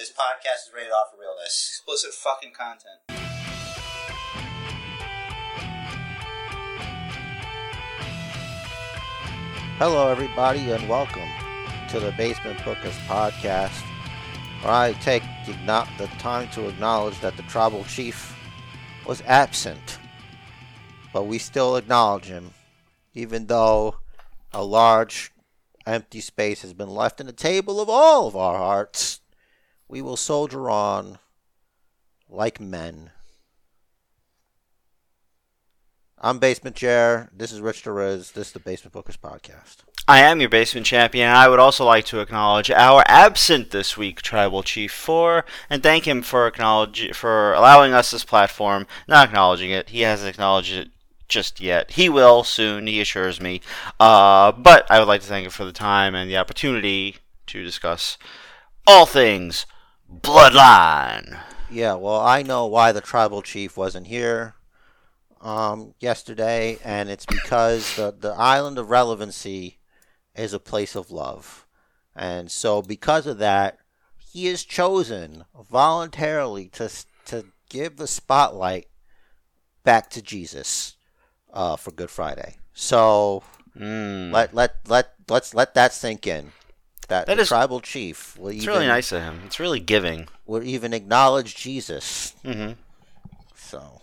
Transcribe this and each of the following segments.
This podcast is rated off for realness. Explicit fucking content. Hello, everybody, and welcome to the Basement Bookers podcast, where I take the, acknow- the time to acknowledge that the tribal chief was absent, but we still acknowledge him, even though a large empty space has been left in the table of all of our hearts. We will soldier on like men. I'm Basement Chair. This is Rich Derez. This is the Basement Bookers podcast. I am your basement champion, I would also like to acknowledge our absent this week tribal chief for and thank him for acknowledge for allowing us this platform. Not acknowledging it, he hasn't acknowledged it just yet. He will soon, he assures me. Uh, but I would like to thank him for the time and the opportunity to discuss all things Bloodline. Yeah, well, I know why the tribal chief wasn't here um, yesterday, and it's because the, the island of relevancy is a place of love. And so, because of that, he is chosen voluntarily to, to give the spotlight back to Jesus uh, for Good Friday. So, Mm. let, let, let, let's let that sink in. That, That the is- tribal chief will It's even, really nice of him. It's really giving. will even acknowledge Jesus. Mm-hmm. So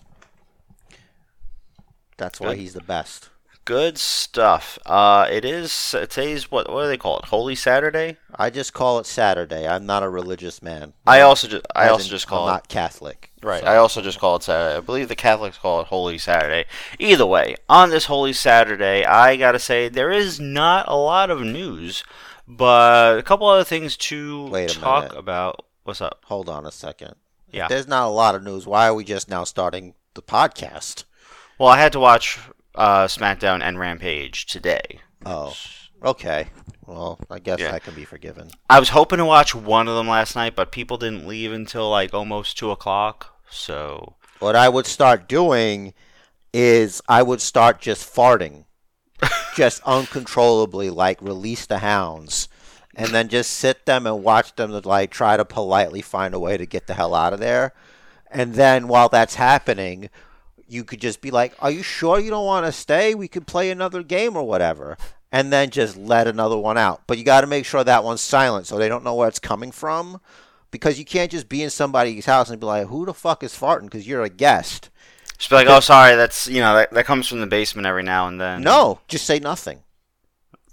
that's why he's the best. Good stuff. Uh, it is today's what? What do they call it? Holy Saturday. I just call it Saturday. I'm not a religious man. I also just I also just call I'm it not Catholic. Right. So- I also just call it Saturday. I believe the Catholics call it Holy Saturday. Either way, on this Holy Saturday, I gotta say there is not a lot of news, but a couple other things to Wait a talk minute. about. What's up? Hold on a second. Yeah. There's not a lot of news. Why are we just now starting the podcast? Well, I had to watch uh, SmackDown and Rampage today. Oh, okay. Well, I guess Yeah. I can be forgiven. I was hoping to watch one of them last night, but people didn't leave until like almost two o'clock. So What I would start doing is I would start just farting, just uncontrollably, like release the hounds, and then just sit them and watch them to like try to politely find a way to get the hell out of there. And then while that's happening, you could just be like, "Are you sure you don't want to stay? We could play another game or whatever." And then just let another one out. But you got to make sure that one's silent so they don't know where it's coming from. Because you can't just be in somebody's house and be like, "Who the fuck is farting?" Because you're a guest. Just be like, "Oh, sorry, that's you know that, that comes from the basement every now and then." No, just say nothing.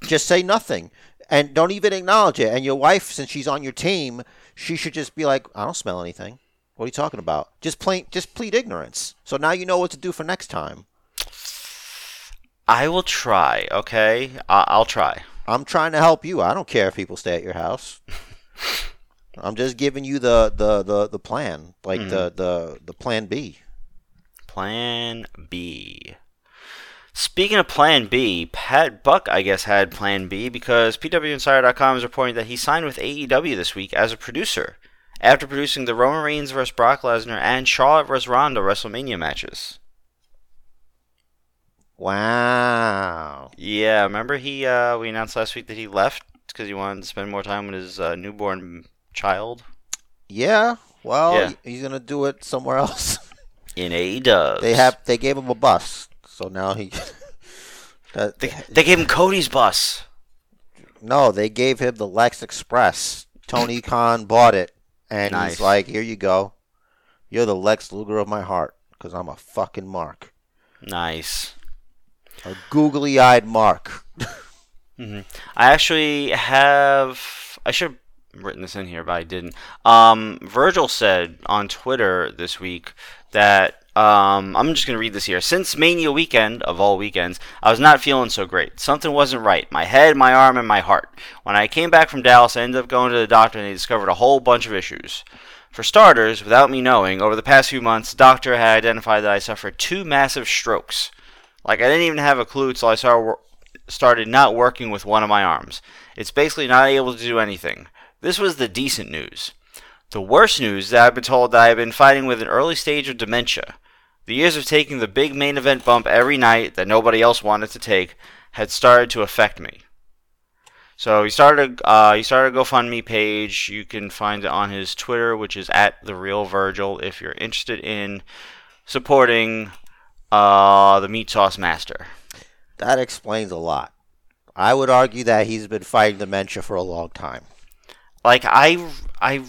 Just say nothing. And don't even acknowledge it. And your wife, since she's on your team, she should just be like, I don't smell anything. What are you talking about? Just plain just plead ignorance. So now you know what to do for next time. I will try. Okay, I- I'll try. I'm trying to help you. I don't care if people stay at your house. I'm just giving you the the, the, the plan. Like mm-hmm. the, the the plan B. Plan B. Speaking of Plan B, Pat Buck, I guess, had Plan B because PWInsider.com is reporting that he signed with AEW this week as a producer after producing the Roman Reigns vs. Brock Lesnar and Charlotte vs. Ronda WrestleMania matches. Wow. Yeah, remember he? Uh, we announced last week that he left because he wanted to spend more time with his uh, newborn child Yeah. Well, Yeah. he's gonna do it somewhere else. In AEW. They have they gave him a bus, so now he. that, They, they gave him Cody's bus. no, they gave him the Lex Express. Tony Khan bought it, and Nice. he's like, "Here you go. You're the Lex Luger of my heart, because I'm a fucking mark, Nice. a googly-eyed mark." I actually have. I should have written this in here, but I didn't. Um, Virgil said on Twitter this week that. Um, I'm just going to read this here. Since Mania weekend, of all weekends, I was not feeling so great. Something wasn't right. My head, my arm, and my heart. When I came back from Dallas, I ended up going to the doctor and they discovered a whole bunch of issues. For starters, without me knowing, over the past few months, the doctor had identified that I suffered two massive strokes. Like, I didn't even have a clue until I started, started not working with one of my arms. It's basically not able to do anything. This was the decent news. The worst news is that I've been told that I've been fighting with an early stage of dementia. The years of taking the big main event bump every night that nobody else wanted to take had started to affect me. So he started. Uh, he started a GoFundMe page. You can find it on his Twitter, which is at the real Virgil. If you're interested in supporting uh, the Meat Sauce Master. That explains a lot. I would argue that he's been fighting dementia for a long time. Like I, I,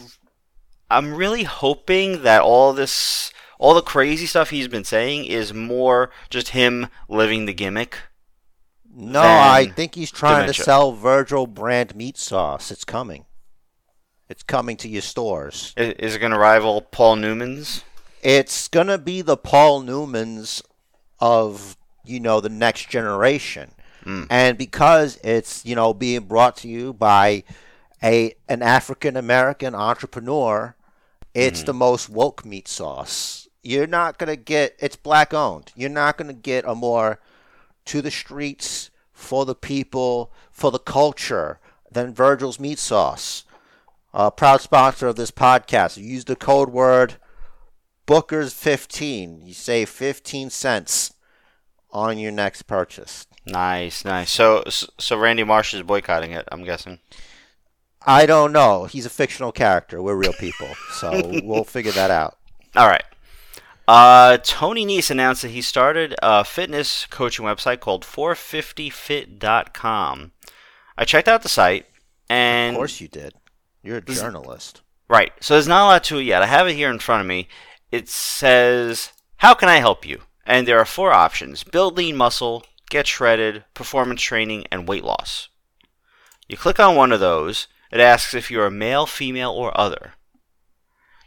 I'm really hoping that all this, all the crazy stuff he's been saying, is more just him living the gimmick. No, I think he's trying dementia. to sell Virgil brand meat sauce. It's coming. It's coming to your stores. Is it going to rival Paul Newman's? It's gonna be the Paul Newmans of you know the next generation, Mm. and because it's you know being brought to you by a an African American entrepreneur, it's Mm-hmm. the most woke meat sauce. You're not gonna get it's black owned. You're not gonna get a more to the streets for the people for the culture than Virgil's meat sauce. A proud sponsor of this podcast. Use the code word Booker's 15. You save 15 cents on your next purchase. Nice, nice. So, so Randy Marsh is boycotting it. I'm guessing. I don't know. He's a fictional character. We're real people. So we'll figure that out. All right. Uh, Tony Nese announced that he started a fitness coaching website called 450fit.com. I checked out the site, and Of course you did. You're a journalist. right, so there's not a lot to it yet. I have it here in front of me. It says, "How can I help you?" And there are four options: build lean muscle, get shredded, performance training, and weight loss. You click on one of those. It asks if you're a male, female, or other.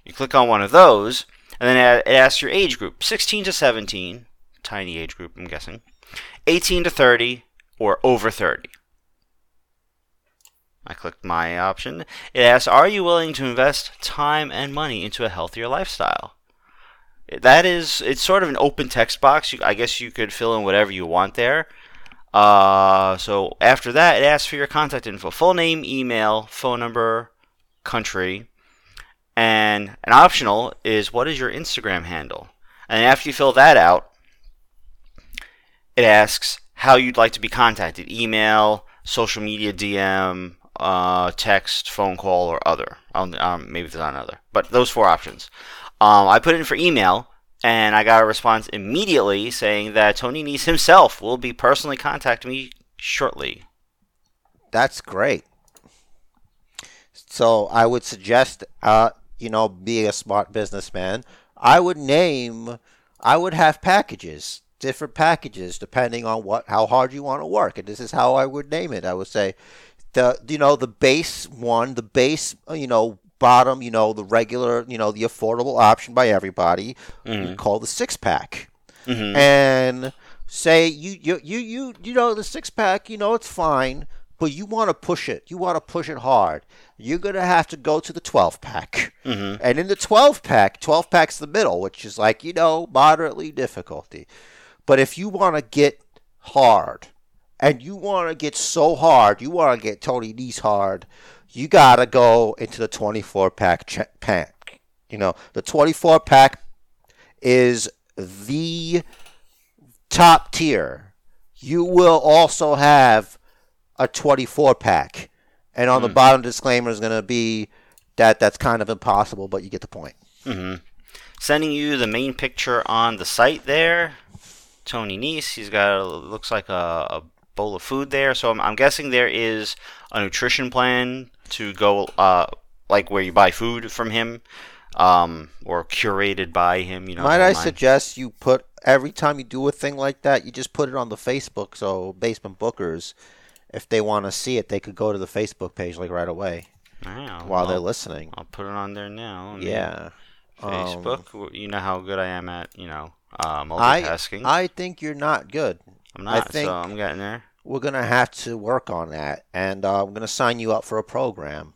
You click on one of those, and then it asks your age group 16 to 17, tiny age group, I'm guessing, 18 to 30, or over 30. I clicked my option. It asks, Are you willing to invest time and money into a healthier lifestyle? That is, it's sort of an open text box. You, I guess you could fill in whatever you want there. Uh, so after that, it asks for your contact info full name, email, phone number, country. And an optional is what is your Instagram handle? And after you fill that out, it asks how you'd like to be contacted email, social media DM, uh, text, phone call, or other. Um, maybe there's not another. But those four options. Um, I put in for email, and I got a response immediately saying that Tony Nese himself will be personally contacting me shortly. That's great. So I would suggest, uh, you know, being a smart businessman, I would name, I would have packages, different packages, depending on what how hard you want to work, and this is how I would name it. I would say, the you know the base one, the base, uh, you know, bottom, you know, the regular, you know, the affordable option by everybody, call the six pack Mm-hmm. and say you you you you you know the six pack you know it's fine but you want to push it. You want to push it hard. You're gonna have to go to the 12 pack Mm-hmm. and in the 12 pack 12 pack's the middle which is like you know moderately difficulty. But if you want to get hard and you want to get so hard you want to get tony Nese hard you gotta go into the 24 pack ch- pack you know the 24 pack is the top tier. You will also have a 24 pack. And on the hmm. bottom disclaimer is going to be that that's kind of impossible, but you get the point. Mm-hmm. Sending you the main picture on the site there. Tony Nese, he's got a, looks like a, a bowl of food there. So I'm, I'm guessing there is a nutrition plan to go, uh, like where you buy food from him, um, or curated by him. You know, Might I suggest you put every time you do a thing like that, you just put it on the Facebook so basement bookers, if they want to see it, they could go to the Facebook page like right away while they're listening. I'll put it on there now. Let me- Yeah. Um, Facebook. you know how good I am at you know uh, I multitasking. I think you're not good. I'm not, I think- so I'm getting there. We're gonna have to work on that, and uh, I'm gonna sign you up for a program.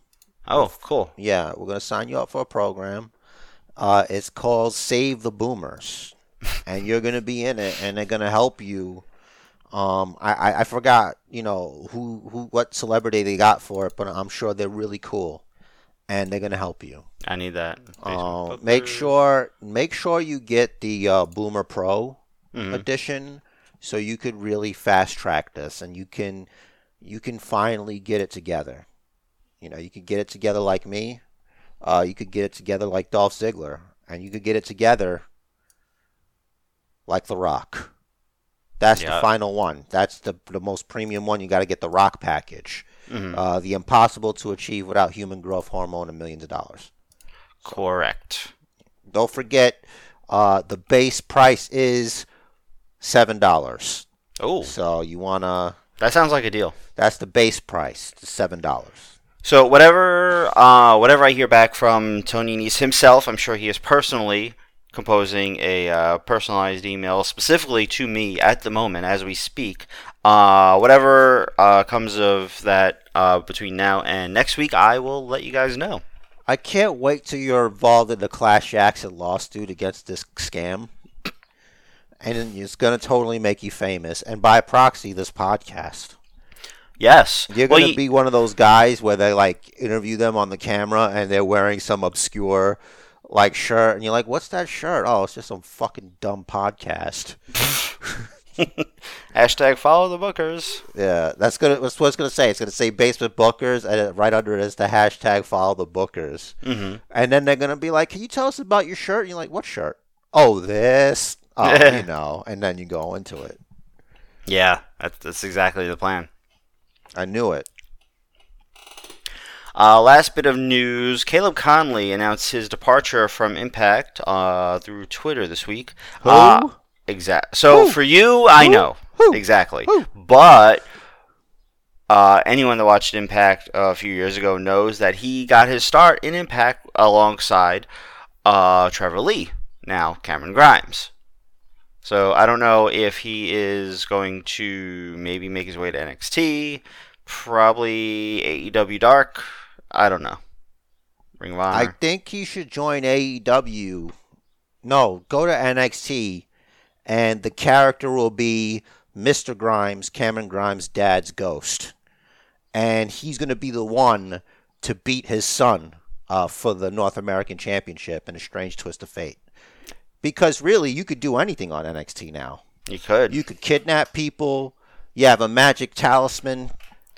Oh, cool. Yeah, we're gonna sign you up for a program. Uh, it's called Save the Boomers, and you're gonna be in it, and they're gonna help you. Um, I, I, I forgot, you know, who who what celebrity they got for it, but I'm sure they're really cool, and they're gonna help you. I need that. Um, make sure make sure you get the uh, Boomer Pro Mhm. edition, so you could really fast track this, and you can you can finally get it together. You know, you could get it together like me. Uh, you could get it together like Dolph Ziggler, and you could get it together like The Rock. That's Yeah. the final one. That's the the most premium one. You got to get the Rock package. Mhm. Uh, the impossible to achieve without human growth hormone and millions of dollars. Correct. Don't forget, uh, the base price is seven dollars. Oh, So you wanna that sounds like a deal. that's the base price, seven dollars. So whatever, uh, whatever I hear back from Tony Nese himself, I'm sure he is personally composing a uh, personalized email specifically to me at the moment as we speak. Uh, whatever uh, comes of that uh, between now and next week, I will let you guys know. I can't wait till you're involved in the class action lawsuit against this scam. And it's gonna totally make you famous, and by proxy, this podcast. Yes, You're Well, gonna you- be one of those guys where they like interview them on the camera and they're wearing some obscure like shirt, and you're like, "What's that shirt?" Oh, it's just some fucking dumb podcast. hashtag follow the bookers. Yeah, that's gonna. That's what it's gonna say. It's gonna say basement bookers, and right under it is the hashtag follow the bookers. hmm And then they're gonna be like, "Can you tell us about your shirt?" And you're like, "What shirt?" Oh, this. Oh, you know. And then you go into it. Yeah, that's, that's exactly the plan. I knew it. Uh, last bit of news: Caleb Konley announced his departure from Impact uh, through Twitter this week. Who? Uh, exact. So Who? for you, I Who? know Who? exactly, but uh, anyone that watched Impact a few years ago knows that he got his start in Impact alongside uh, Trevor Lee, now Cameron Grimes. So I don't know if he is going to maybe make his way to NXT, probably AEW Dark. I don't know. Ring of Honor. I think he should join AEW. No, go to NXT, and the character will be Mr. Grimes, Cameron Grimes' dad's ghost, and he's going to be the one to beat his son uh, for the North American Championship in a strange twist of fate. Because really, you could do anything on NXT now. you could. You could kidnap people. You have a magic talisman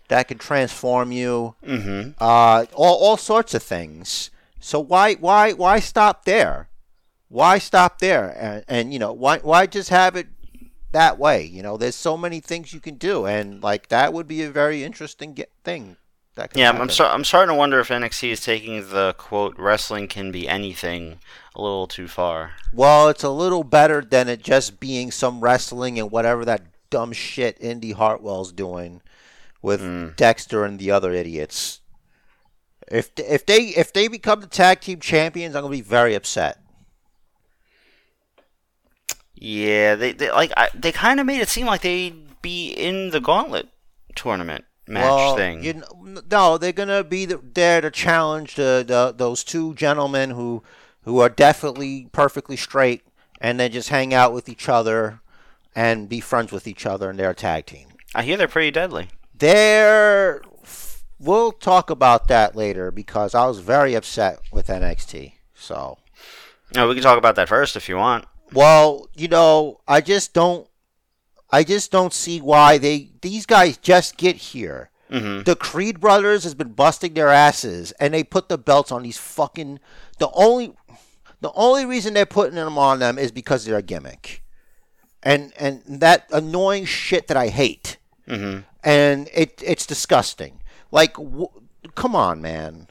that can transform you. mm-hmm. Uh, all, all sorts of things. So why why why stop there? Why stop there? And, and you know why why just have it that way? You know, there's so many things you can do, and like that would be a very interesting thing. That Yeah, I'm, I'm, happen. start, I'm starting to wonder if NXT is taking the quote "wrestling can be anything" a little too far. Well, it's a little better than it just being some wrestling and whatever that dumb shit Indi Hartwell's doing with Mm. Dexter and the other idiots. If if they if they become the tag team champions, I'm gonna be very upset. Yeah, they, they like I, they kind of made it seem like they'd be in the Gauntlet tournament match well, thing. You no, they're gonna be there to challenge the, the those two gentlemen who who are definitely perfectly straight, and then just hang out with each other and be friends with each other and they're a tag team. I hear they're pretty deadly. They're. we'll talk about that later because I was very upset with NXT. So, No, we can talk about that first if you want. well, you know, I just don't, I just don't see why they these guys just get here. hmm The Creed brothers has been busting their asses, and they put the belts on these fucking. The only, the only reason they're putting them on them is because they're a gimmick, and and that annoying shit that I hate. hmm and it it's disgusting. Like, w- come on, man.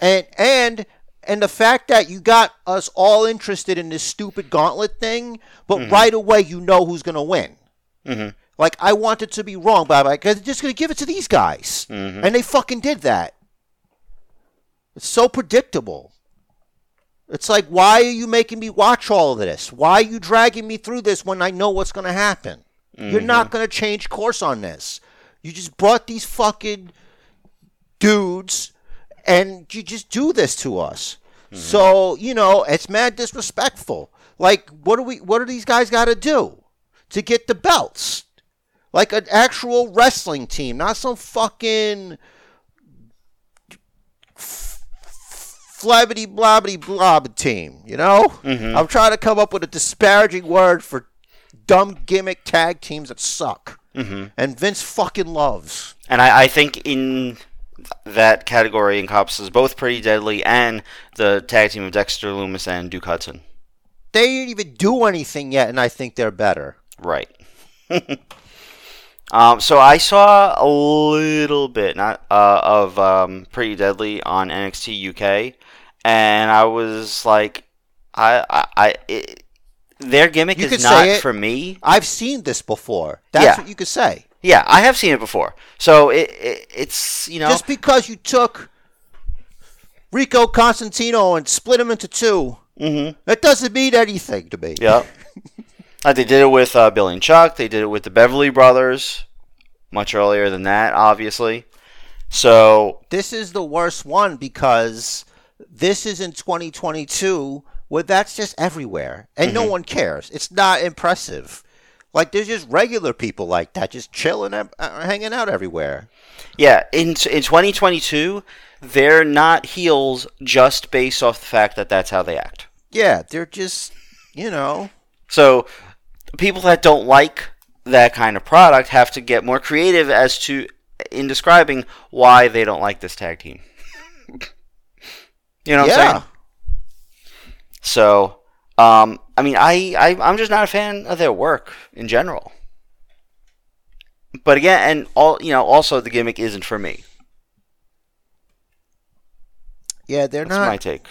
And and and the fact that you got us all interested in this stupid gauntlet thing, but right away you know who's gonna win. Hmm Like, I wanted to be wrong, but I'm like, they're just gonna give it to these guys, Mhm. and they fucking did that. It's so predictable. It's like, why are you making me watch all of this? Why are you dragging me through this when I know what's gonna happen? You're not going to change course on this. You just brought these fucking dudes and you just do this to us. So, you know, it's mad disrespectful. Like what do we what do these guys got to do to get the belts? Like an actual wrestling team, not some fucking flabbity blobbity blob team, you know? I'm trying to come up with a disparaging word for dumb gimmick tag teams that suck. hmm and Vince fucking loves. And I, I think in that category encompasses both Pretty Deadly and the tag team of Dexter Loomis and Duke Hudson. They didn't even do anything yet, and I think they're better. Right. um, so I saw a little bit not uh, of um, Pretty Deadly on NXT UK, and I was like, I, I, I it, their gimmick You is not for me. I've seen this before. That's Yeah. what you could say. Yeah, I have seen it before. So it, it it's you know Just because you took Rico Constantino and split him into two, hmm that doesn't mean anything to me. Yeah. Uh, they did it with uh, Billy and Chuck. They did it with the Beverly Brothers. Much earlier than that, obviously. So This is the worst one because this is in 2022 where that's just everywhere and no one cares. It's not impressive. Like there's just regular people like that just chilling and uh, hanging out everywhere. yeah, in in 2022, they're not heels just based off the fact that that's how they act. Yeah, they're just, you know, So people that don't like that kind of product have to get more creative as to in describing why they don't like this tag team. you know what I'm yeah. saying? So, um, I mean, I, I I'm just not a fan of their work in general. But again, and all you know, also the gimmick isn't for me. Yeah, they're That's not my take.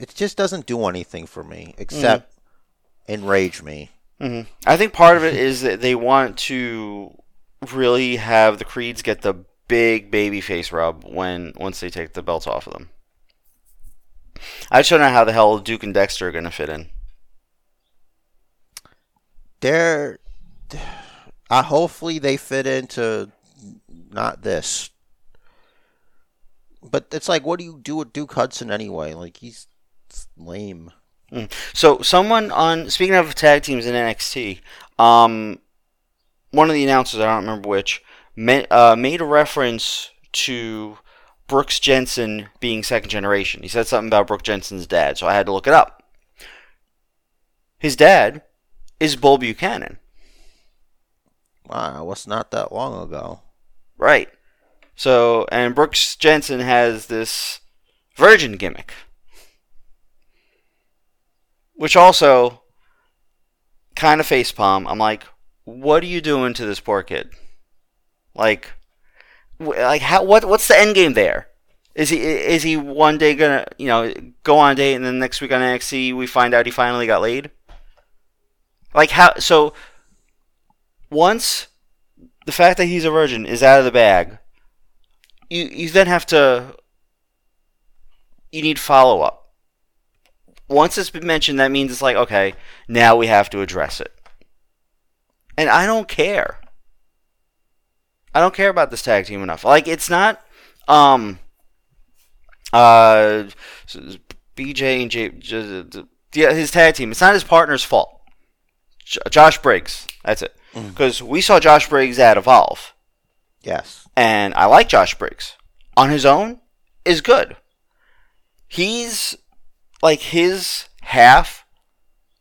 it just doesn't do anything for me except enrage me. Hmm I think part of it is that they want to really have the Creeds get the big baby face rub when once they take the belts off of them. I just don't know how the hell Duke and Dexter are going to fit in. They're uh, hopefully they fit into not this. But it's like what do you do with Duke Hudson anyway? Like he's lame. So someone on speaking of tag teams in NXT, um, one of the announcers I don't remember which ma- uh, made a reference to Brooks Jensen being second generation. He said something about Brooks Jensen's dad, so I had to look it up. His dad is Bull Buchanan, Wow, was not that long ago. right? So and Brooks Jensen has this virgin gimmick, which also kind of facepalm. I'm like, what are you doing to this poor kid? Like, like how? What? What's the end game there? Is he is he one day gonna you know go on a date and then next week on NXT we find out he finally got laid? Like how? So once the fact that he's a virgin is out of the bag, you you then have to you need follow up. Once it's been mentioned, that means it's like okay, now we have to address it. And I don't care. I don't care about this tag team enough. Like it's not um uh BJ and J, J, J- yeah, his tag team. It's not his partner's fault. J- Josh Briggs. That's it. Because we saw Josh Briggs at Evolve, Yes. and I like Josh Briggs. On his own, is good. He's like his half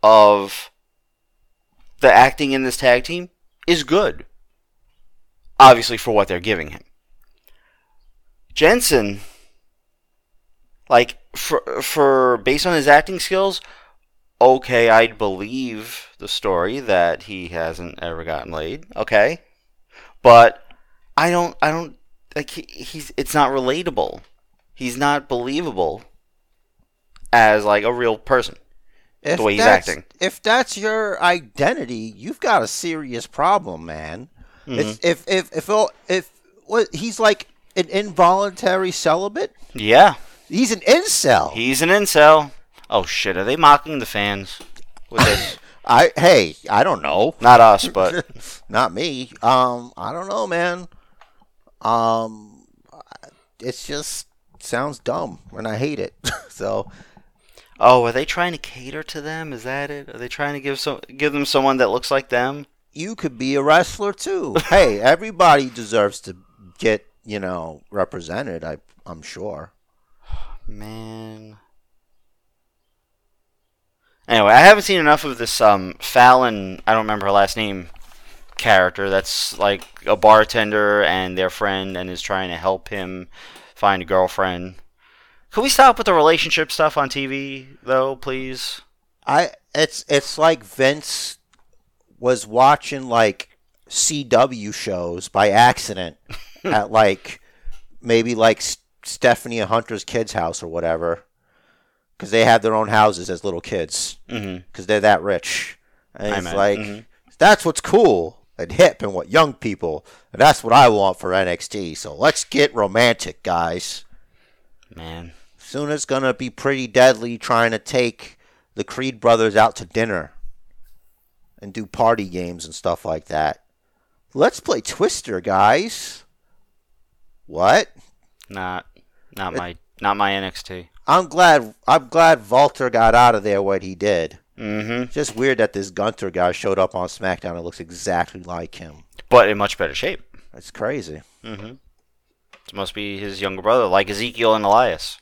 of the acting in this tag team is good. Obviously, for what they're giving him. Jensen, like for for based on his acting skills, okay, I'd believe the story that he hasn't ever gotten laid. Okay, but I don't. I don't like. He, he's. It's not relatable. He's not believable as like a real person. If way he's that's- acting. If that's your identity, you've got a serious problem, man. Mm-hmm. It's, if if if if, if what he's like an involuntary celibate, Yeah, he's an incel. he's an incel. Oh shit! Are they mocking the fans with this? I hey, I don't know. Not us, but Not me. Um, I don't know, man. Um, it's just sounds dumb, and I hate it. so oh, are they trying to cater to them? Is that it? Are they trying to give some give them someone that looks like them? you could be a wrestler too. hey, everybody deserves to get you know represented. I I'm sure. Man. Anyway, I haven't seen enough of this um Fallon. I don't remember her last name. character that's like a bartender and their friend and is trying to help him find a girlfriend. Can we stop with the relationship stuff on TV though, please? I it's it's like Vince was watching like CW shows by accident at like maybe like S- Stephanie Hunter's kids' house or whatever, because they have their own houses as little kids because they're that rich. And I it's like Mhm. that's what's cool and hip and what young people. And that's what I want for NXT. So let's get romantic, guys. Man. Soon it's gonna be pretty deadly trying to take the Creed brothers out to dinner and do party games and stuff like that. Let's play Twister, guys. What? Not not my not my NXT. I'm glad I'm glad Walter got out of there what he did. Mm-hmm. Just weird that this Gunther guy showed up on SmackDown and looks exactly like him. But in much better shape. It's crazy. Mm-hmm. It must be his younger brother, like Ezekiel and Elias.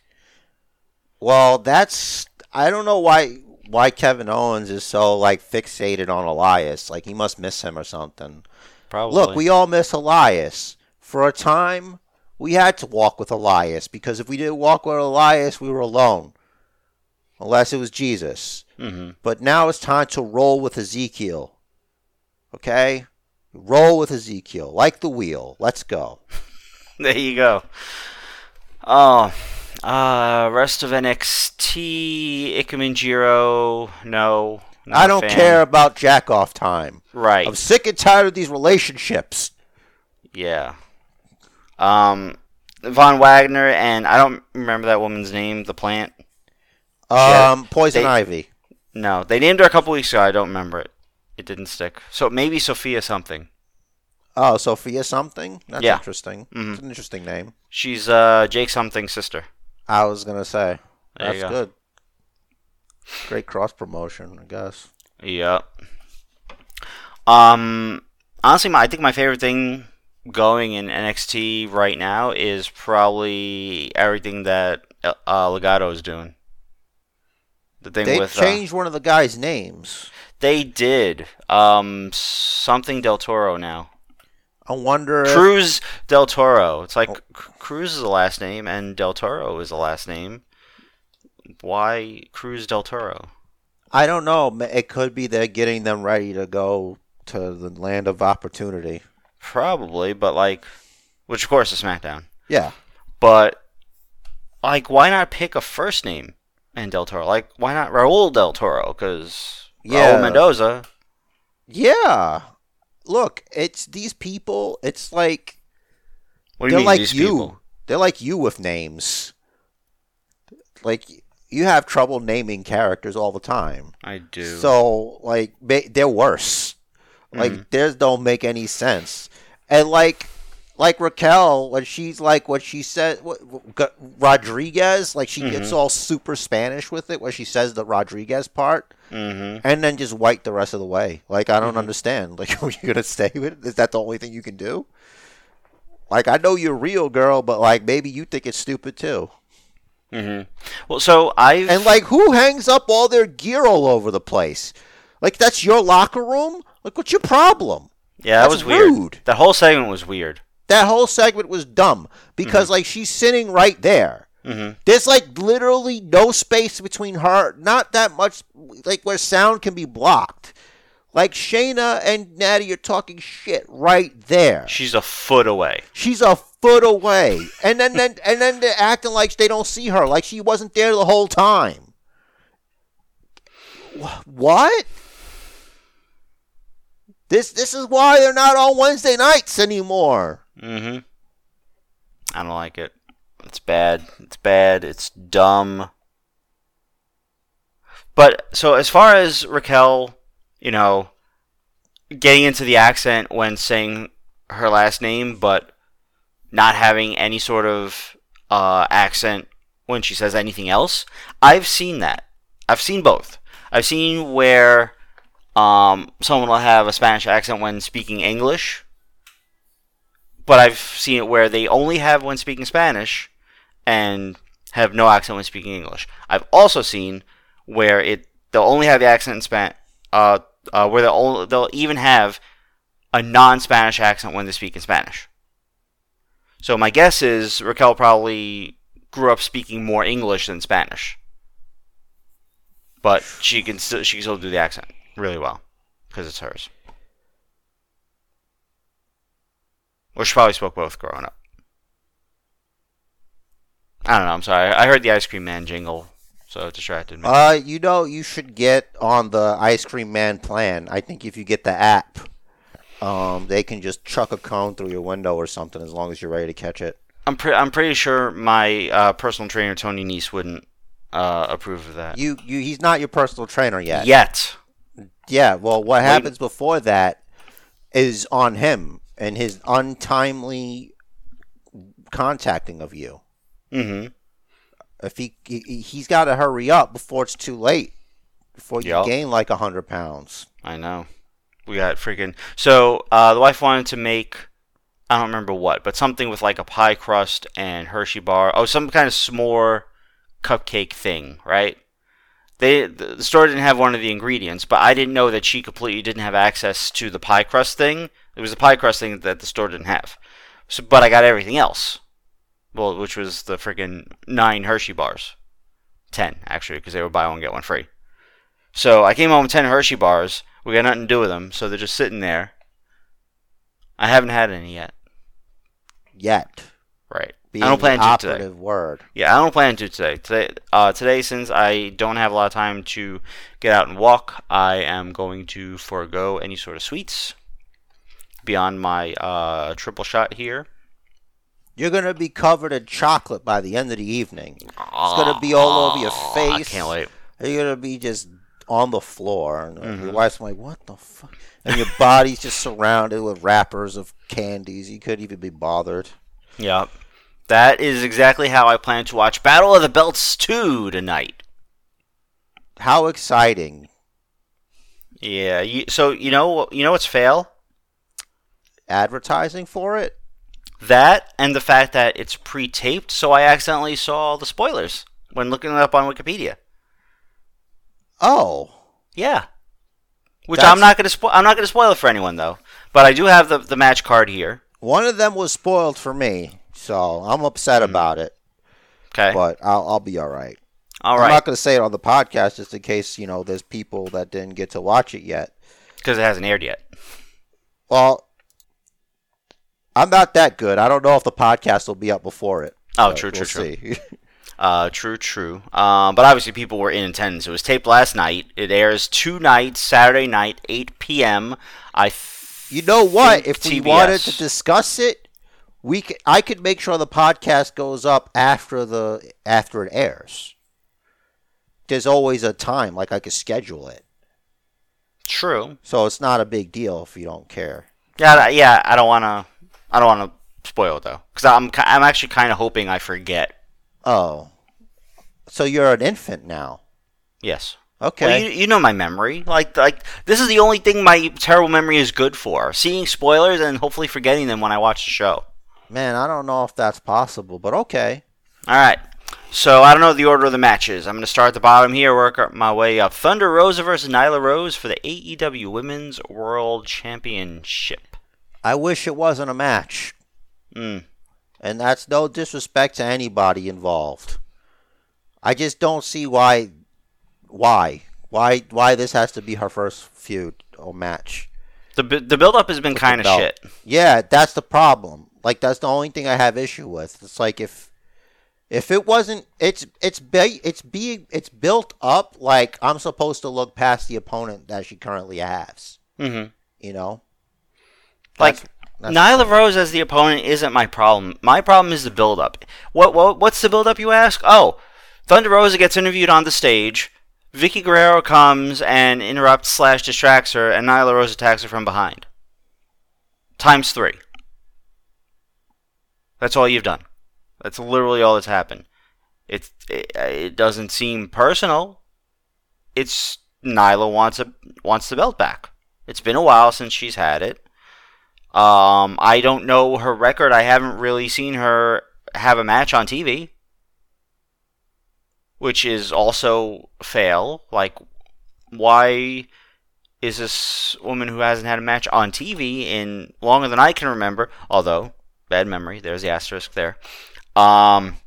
Well, that's I don't know why why Kevin Owens is so like fixated on Elias. Like he must miss him or something. Probably. Look, we all miss Elias. For a time, we had to walk with Elias because if we didn't walk with Elias, we were alone. Unless it was Jesus. Mm-hmm. But now it's time to roll with Ezekiel. Okay? Roll with Ezekiel. Like the wheel. Let's go. There you go. Oh, uh, rest of NXT, Ikemen Jiro, no. I don't care about jack off time. Right. I'm sick and tired of these relationships. Yeah. Um, Von Wagner and I don't remember that woman's name. The plant. Yeah, Um, Poison they- Ivy. No, they named her a couple weeks ago. I don't remember it. It didn't stick. So maybe Sophia something. Oh, Sophia something? That's Yeah. interesting. It's an interesting name. She's uh Jake something's sister. I was gonna say. There That's go. good. Great cross promotion, I guess. Yep. Um, honestly, my, I think my favorite thing going in NXT right now is probably everything that uh, Legado is doing. The thing They with uh, changed one of the guys' names. they did um something Del Toro now. I wonder. if- Cruz Del Toro. It's like Oh. Cruz is the last name and Del Toro is the last name. Why Cruz Del Toro? I don't know. It could be they're getting them ready to go to the land of opportunity. Probably, but like, which of course is SmackDown. Yeah. But like, why not pick a first name and Del Toro? Like, why not Raul Del Toro? Because Yeah. Raul Mendoza. Yeah. Look, it's these people. It's like What they're mean like you. people? They're like you with names. Like you have trouble naming characters all the time. I do. So like they're worse. Like Mhm. theirs don't make any sense. And like like Raquel when she's like what she said what, Rodriguez like she gets all super Spanish with it when she says the Rodriguez part hmm and then just white the rest of the way. Like I don't understand. Like are you gonna stay with it? Is that the only thing you can do? Like I know you're real girl, but like maybe you think it's stupid too. hmm Well, so I've And like, who hangs up all their gear all over the place? Like, that's your locker room? Like, what's your problem? yeah, that that's was weird. rude. That whole segment was weird. That whole segment was dumb because, like, she's sitting right there. hmm There's like literally no space between her, not that much, like where sound can be blocked. Like Shayna and Natty are talking shit right there. She's a foot away. She's a foot away, and then, then and then they're acting like they don't see her, like she wasn't there the whole time. What? This this is why they're not on Wednesday nights anymore. Hmm I don't like it. It's bad. It's bad. It's dumb. But so as far as Raquel, you know, getting into the accent when saying her last name, but not having any sort of uh, accent when she says anything else, I've seen that. I've seen both. I've seen where um, someone will have a Spanish accent when speaking English, but I've seen it where they only have when speaking Spanish and have no accent when speaking English. I've also seen where it they'll only have the accent in Span, uh, uh, where they'll only, they'll even have a non-Spanish accent when they speak in Spanish. So my guess is Raquel probably grew up speaking more English than Spanish, but she can still she can still do the accent really well because it's hers. Or she probably spoke both growing up. I don't know. I'm sorry. I heard the ice cream man jingle, so it distracted me. Uh, you know, you should get on the Ice Cream Man plan. I think if you get the app, um, they can just chuck a cone through your window or something as long as you're ready to catch it. I'm pre- I'm pretty sure my uh, personal trainer Tony Nese wouldn't uh, approve of that. You, you, he's not your personal trainer yet. Yet. Yeah. Well, what Wait. happens before that is on him and his untimely contacting of you. Mm-hmm. If he, he he's got to hurry up before it's too late. Before you Yup. gain like a hundred pounds. I know. We got freaking. So uh, the wife wanted to make. I don't remember what, but something with like a pie crust and Hershey bar. Oh, some kind of s'more cupcake thing, right? They the the store didn't have one of the ingredients, but I didn't know that she completely didn't have access to the pie crust thing. It was a pie crust thing that the store didn't have. So, but I got everything else. Well, which was the freaking nine Hershey bars, ten actually, because they were buy one get one free. So I came home with ten Hershey bars. We got nothing to do with them, so they're just sitting there. I haven't had any yet. Yet. Right. Being I don't plan to today. word. Yeah, I don't plan to today. Today, uh, today, since I don't have a lot of time to get out and walk, I am going to forego any sort of sweets beyond my uh, triple shot here. You're gonna be covered in chocolate by the end of the evening. It's gonna be all over your I face. can't wait. You're gonna be just on the floor, and Mm-hmm. your wife's like, "What the fuck?" And your body's just surrounded with wrappers of candies. You couldn't even be bothered. Yep. That is exactly how I plan to watch Battle of the Belts 2 tonight. How exciting! Yeah. You, so you know you know what's fail? Advertising for it. That and the fact that it's pre-taped, so I accidentally saw the spoilers when looking it up on Wikipedia. Oh, Yeah. Which That's- I'm not gonna spoil. I'm not gonna spoil it for anyone though. But I do have the the match card here. one of them was spoiled for me, so I'm upset hmm. about it. Okay. But I'll I'll be all right. All I'm not gonna say it on the podcast just in case you know there's people that didn't get to watch it yet. Because it hasn't aired yet. Well, I'm not that good. I don't know if the podcast will be up before it. Oh, true, true, we'll true. see. Uh, true, true. Um, but obviously people were in attendance. It was taped last night. It airs two nights, Saturday night, 8 p.m. I. Th- you know what? If we TBS. wanted to discuss it, we c- I could make sure the podcast goes up after the after it airs. There's always a time, like I could schedule it, True. so it's not a big deal if you don't care. Yeah, yeah. I don't want to. I don't want to spoil it though, because I'm I'm actually kind of hoping I forget. Oh, so you're an infant now? Yes. Okay. Well, you, you know my memory. Like like this is the only thing my terrible memory is good for: seeing spoilers and hopefully forgetting them when I watch the show. Man, I don't know if that's possible, but okay. All right. So I don't know the order of the matches. I'm going to start at the bottom here, work my way up. Thunder Rosa versus Nyla Rose for the AEW Women's World Championship. I wish it wasn't a match. Mm. And that's no disrespect to anybody involved. I just don't see why why why why this has to be her first feud or match. The the build up has been kind of shit. Yeah, that's the problem. Like that's the only thing I have issue with. It's like if if it wasn't it's it's be, it's being it's built up like I'm supposed to look past the opponent that she currently has, hmm you know? Like That's- Nyla Rose as the opponent isn't my problem. My problem is the build up. What what what's the build up you ask? Oh, Thunder Rosa gets interviewed on the stage. Vickie Guerrero comes and interrupts slash distracts her, and Nyla Rose attacks her from behind. Times three. That's all you've done. That's literally all that's happened. It it, it doesn't seem personal. It's Nyla wants a wants the belt back. It's been a while since she's had it. Um, I don't know her record. I haven't really seen her have a match on TV, which is also fail. Like, why is this woman who hasn't had a match on TV in longer than I can remember. Although bad memory, there's the asterisk there. Um,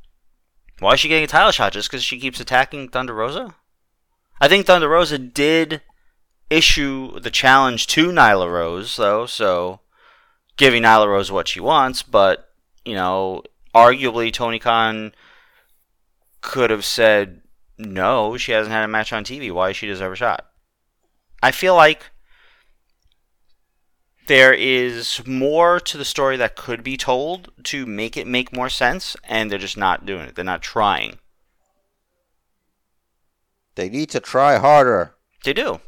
why is she getting a title shot? Just because she keeps attacking Thunder Rosa? I think Thunder Rosa did issue the challenge to Nyla Rose, though, so giving Nyla Rose what she wants, but, you know, arguably Tony Khan could have said, no, she hasn't had a match on TV. Why does she deserve a shot? I feel like there is more to the story that could be told to make it make more sense, and they're just not doing it. They're not trying. They need to try harder. They do.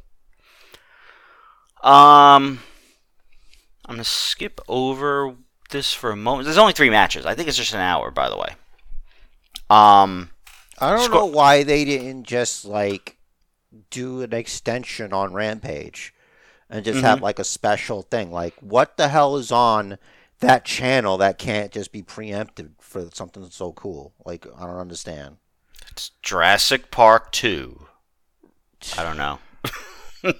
Um, I'm gonna skip over this for a moment. There's only three matches. I think it's just an hour, by the way. Um, I don't Sco- know why they didn't just like do an extension on Rampage and just have like a special thing. Like, what the hell is on that channel that can't just be preempted for something so cool? Like, I don't understand. it's Jurassic Park Two. I don't know.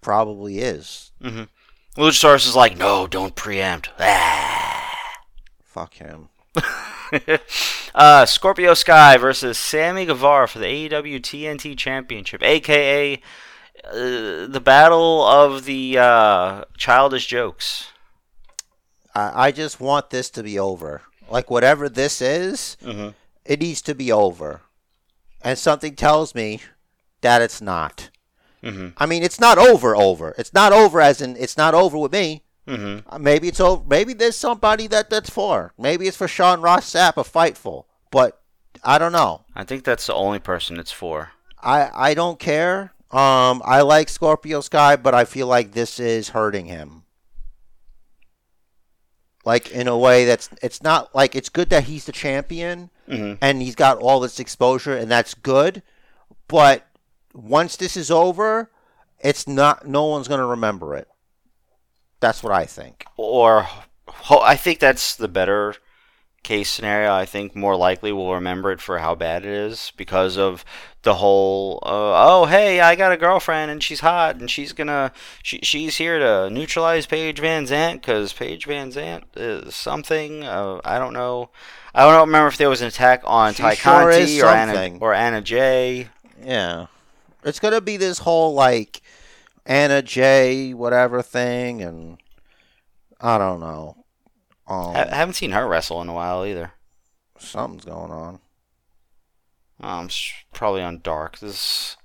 Probably is. Luchasaurus is like, no, don't preempt. Ah. Fuck him. uh, Scorpio Sky versus Sammy Guevara for the AEW TNT Championship, aka uh, the battle of the uh, childish jokes. I, I just want this to be over. Like, whatever this is, Mhm. it needs to be over. And something tells me that it's not. Mhm. I mean, it's not over. Over. It's not over as in it's not over with me. hmm Uh, Maybe it's over. Maybe there's somebody that that's for. Maybe it's for Sean Ross Sapp, a Fightful. But I don't know. I think that's the only person it's for. I I don't care. Um, I like Scorpio Sky, but I feel like this is hurting him. Like in a way that's it's not like it's good that he's the champion Mhm. and he's got all this exposure and that's good. But once this is over, it's not. No one's gonna remember it. That's what I think. Or I think that's the better case scenario. I think more likely we'll remember it for how bad it is because of the whole uh, oh hey I got a girlfriend and she's hot and she's gonna she, she's here to neutralize Paige VanZant because Paige VanZant is something uh, I don't know I don't remember if there was an attack on She Ty sure Conti or Anna or Anna Jay Yeah, it's gonna be this whole like Anna Jay whatever thing, and I don't know. Um, I haven't seen her wrestle in a while either. something's going on. Um, probably on Dark. This,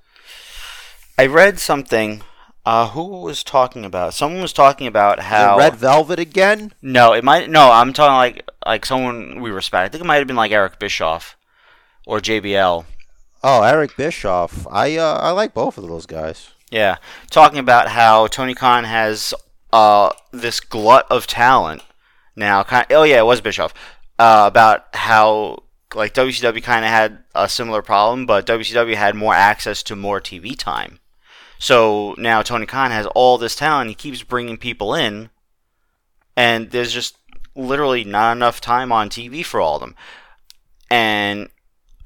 I read something. Uh, who was talking about? Someone was talking about how. Red Velvet again? No, it might. No, I'm talking like like someone we respect. I think it might have been like Eric Bischoff or JBL. Oh, Eric Bischoff. I uh, I like both of those guys. Yeah, talking about how Tony Khan has uh this glut of talent now. Kind oh yeah, it was Bischoff. Uh, about how like WCW kind of had a similar problem, but WCW had more access to more TV time. So now Tony Khan has all this talent. He keeps bringing people in, and there's just literally not enough time on TV for all of them. And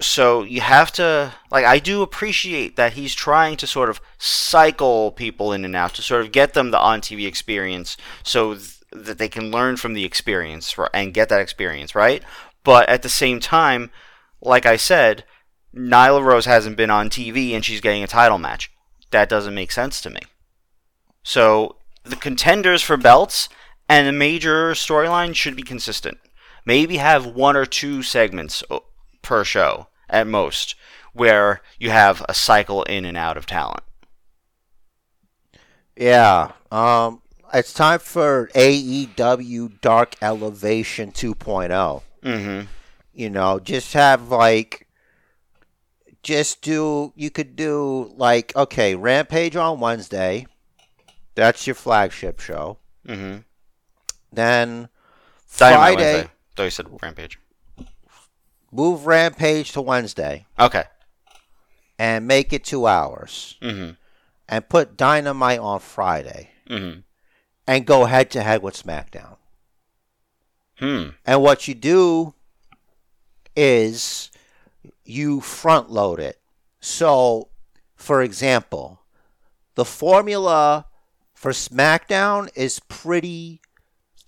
so you have to like I do appreciate that he's trying to sort of cycle people in and out to sort of get them the on TV experience so th- that they can learn from the experience and get that experience, right? But at the same time, like I said, Nyla Rose hasn't been on TV and she's getting a title match. That doesn't make sense to me. So the contenders for belts and the major storyline should be consistent. Maybe have one or two segments per show at most where you have a cycle in and out of talent. Yeah. Um, it's time for AEW Dark Elevation 2.0. Mm-hmm. You know, just have like, just do. You could do like, okay, Rampage on Wednesday. That's your flagship show. Mm-hmm. Then Dynamite Friday, Wednesday. Though you said Rampage. Move Rampage to Wednesday Okay. and make it two hours, Mm-hmm. and put Dynamite on Friday, Mm-hmm. and go head to head with SmackDown. Hmm. And what you do is you front load it. So, for example, the formula for SmackDown is pretty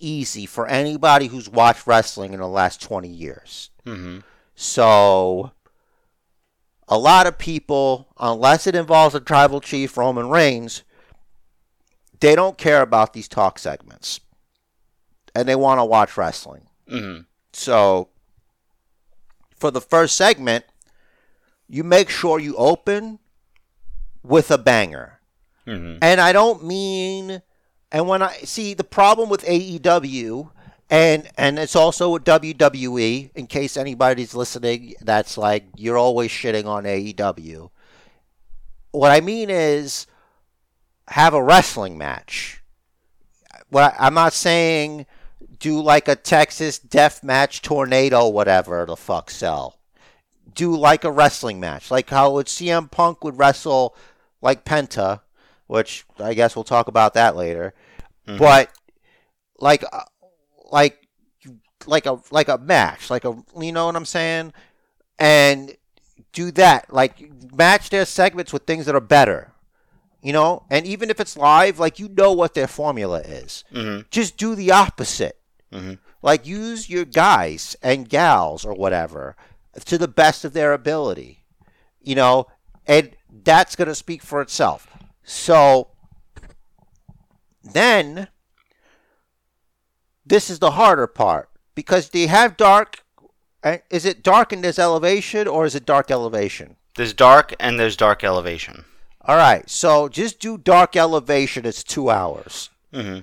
easy for anybody who's watched wrestling in the last 20 years. Mm-hmm. So, a lot of people, unless it involves a tribal chief, Roman Reigns, they don't care about these talk segments. And they want to watch wrestling. Mm-hmm. So, for the first segment, you make sure you open with a banger. Mm-hmm. And I don't mean, and when I see the problem with AEW, and and it's also with WWE. In case anybody's listening, that's like you're always shitting on AEW. What I mean is, have a wrestling match. What I, I'm not saying do like a Texas death match tornado, whatever the fuck sell. Do like a wrestling match, like how would CM Punk would wrestle like Penta, which I guess we'll talk about that later. Mhm. But like, uh, like, like a like a match, like a you know what I'm saying, and do that. Like match their segments with things that are better. You know, and even if it's live, like you know what their formula is. Mm-hmm. Just do the opposite. Mm-hmm. Like use your guys and gals or whatever to the best of their ability. You know, and that's going to speak for itself. So then this is the harder part because they have dark uh, is it dark and there's elevation or is it dark elevation? There's dark and there's dark elevation. All right. So just do dark elevation it's 2 hours. Mm-hmm.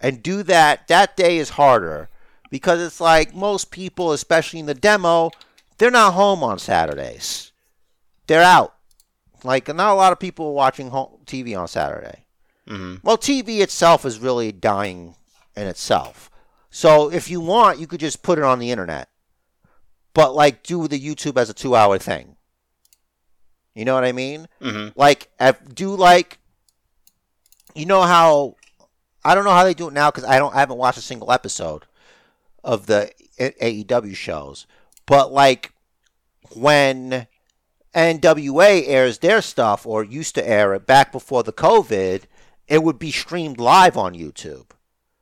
and do that that day is harder because it's like most people especially in the demo they're not home on saturdays they're out like not a lot of people are watching home tv on saturday Mm-hmm. well tv itself is really dying in itself so if you want you could just put it on the internet but like do the youtube as a two hour thing you know what i mean Mm-hmm. like do like you know how I don't know how they do it now because I don't I haven't watched a single episode of the AEW shows, but like when NWA airs their stuff or used to air it back before the COVID, it would be streamed live on YouTube.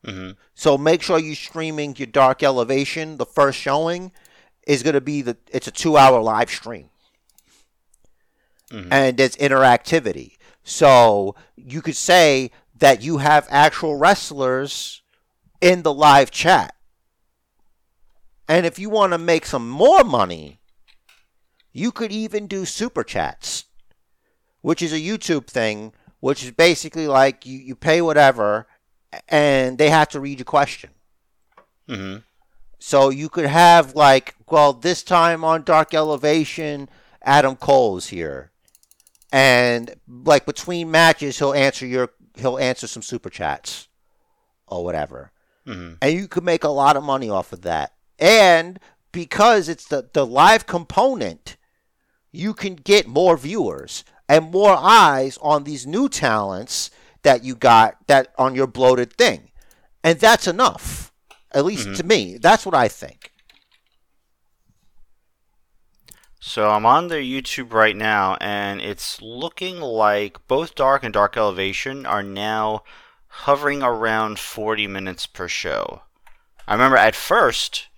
Mm-hmm. So make sure you're streaming your Dark Elevation. The first showing is going to be the it's a two hour live stream, Mhm. and it's interactivity. So you could say that you have actual wrestlers in the live chat, and if you want to make some more money, you could even do super chats, which is a YouTube thing, which is basically like you, you pay whatever and they have to read your question. Mm-hmm. So you could have like, well, this time on Dark Elevation, Adam Cole is here, and like between matches, he'll answer your he'll answer some super chats or whatever, Mm-hmm. and you could make a lot of money off of that. And because it's the the live component, you can get more viewers and more eyes on these new talents that you got that on your bloated thing, and that's enough. At least Mhm. to me, that's what I think. So I'm on their YouTube right now, and it's looking like both Dark and Dark Elevation are now hovering around 40 minutes per show. I remember at first,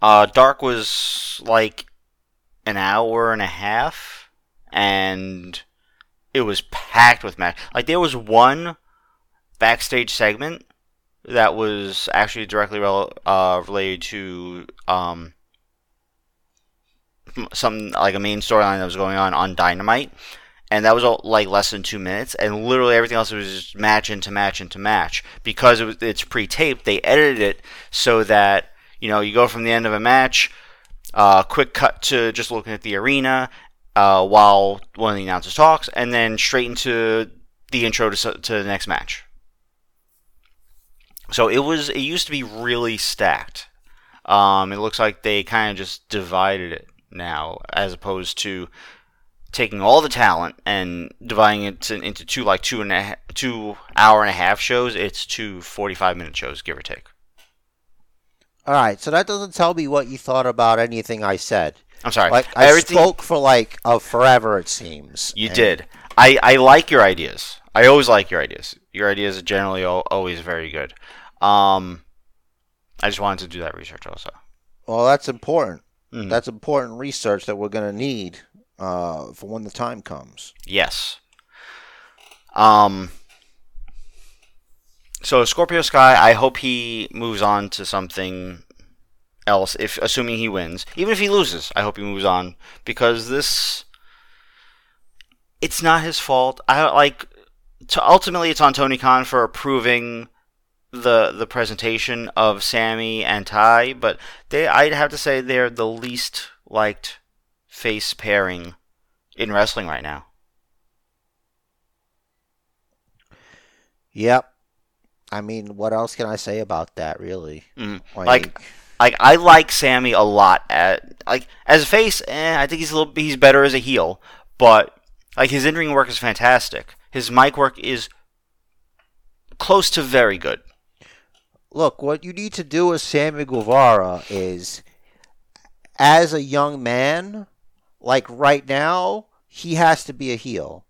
uh, Dark was like an hour and a half, and it was packed with match. Like there was one backstage segment that was actually directly rel- uh, related to um, some like a main storyline that was going on on Dynamite, and that was all, like less than two minutes, and literally everything else was just match into match into match because it was it's pre-taped. They edited it so that you know you go from the end of a match, uh, quick cut to just looking at the arena uh, while one of the announcers talks, and then straight into the intro to, to the next match. So it was it used to be really stacked. Um, it looks like they kind of just divided it now, as opposed to taking all the talent and dividing it to, into two like two and a half, two hour and a half shows. It's two 45 minute shows, give or take. All right, so that doesn't tell me what you thought about anything I said. I'm sorry. Like I Everything spoke for like uh, forever, it seems. you And- did. I, I like your ideas. I always like your ideas. Your ideas are generally al- always very good. Um, I just wanted to do that research also. Well, that's important. Mhm. That's important research that we're gonna need uh, for when the time comes. Yes. Um. So Scorpio Sky, I hope he moves on to something else. If assuming he wins, even if he loses, I hope he moves on because this. It's not his fault. I like. To ultimately, it's on Tony Khan for approving the the presentation of Sammy and Ty, but they I'd have to say they're the least liked face pairing in wrestling right now. Yep. I mean, what else can I say about that, really? Mm. Like, like I like Sammy a lot. At like as a face, eh, I think he's a little he's better as a heel. But like his in ring work is fantastic. His mic work is close to very good. look, what you need to do with Sammy Guevara is, as a young man, like right now, he has to be a heel.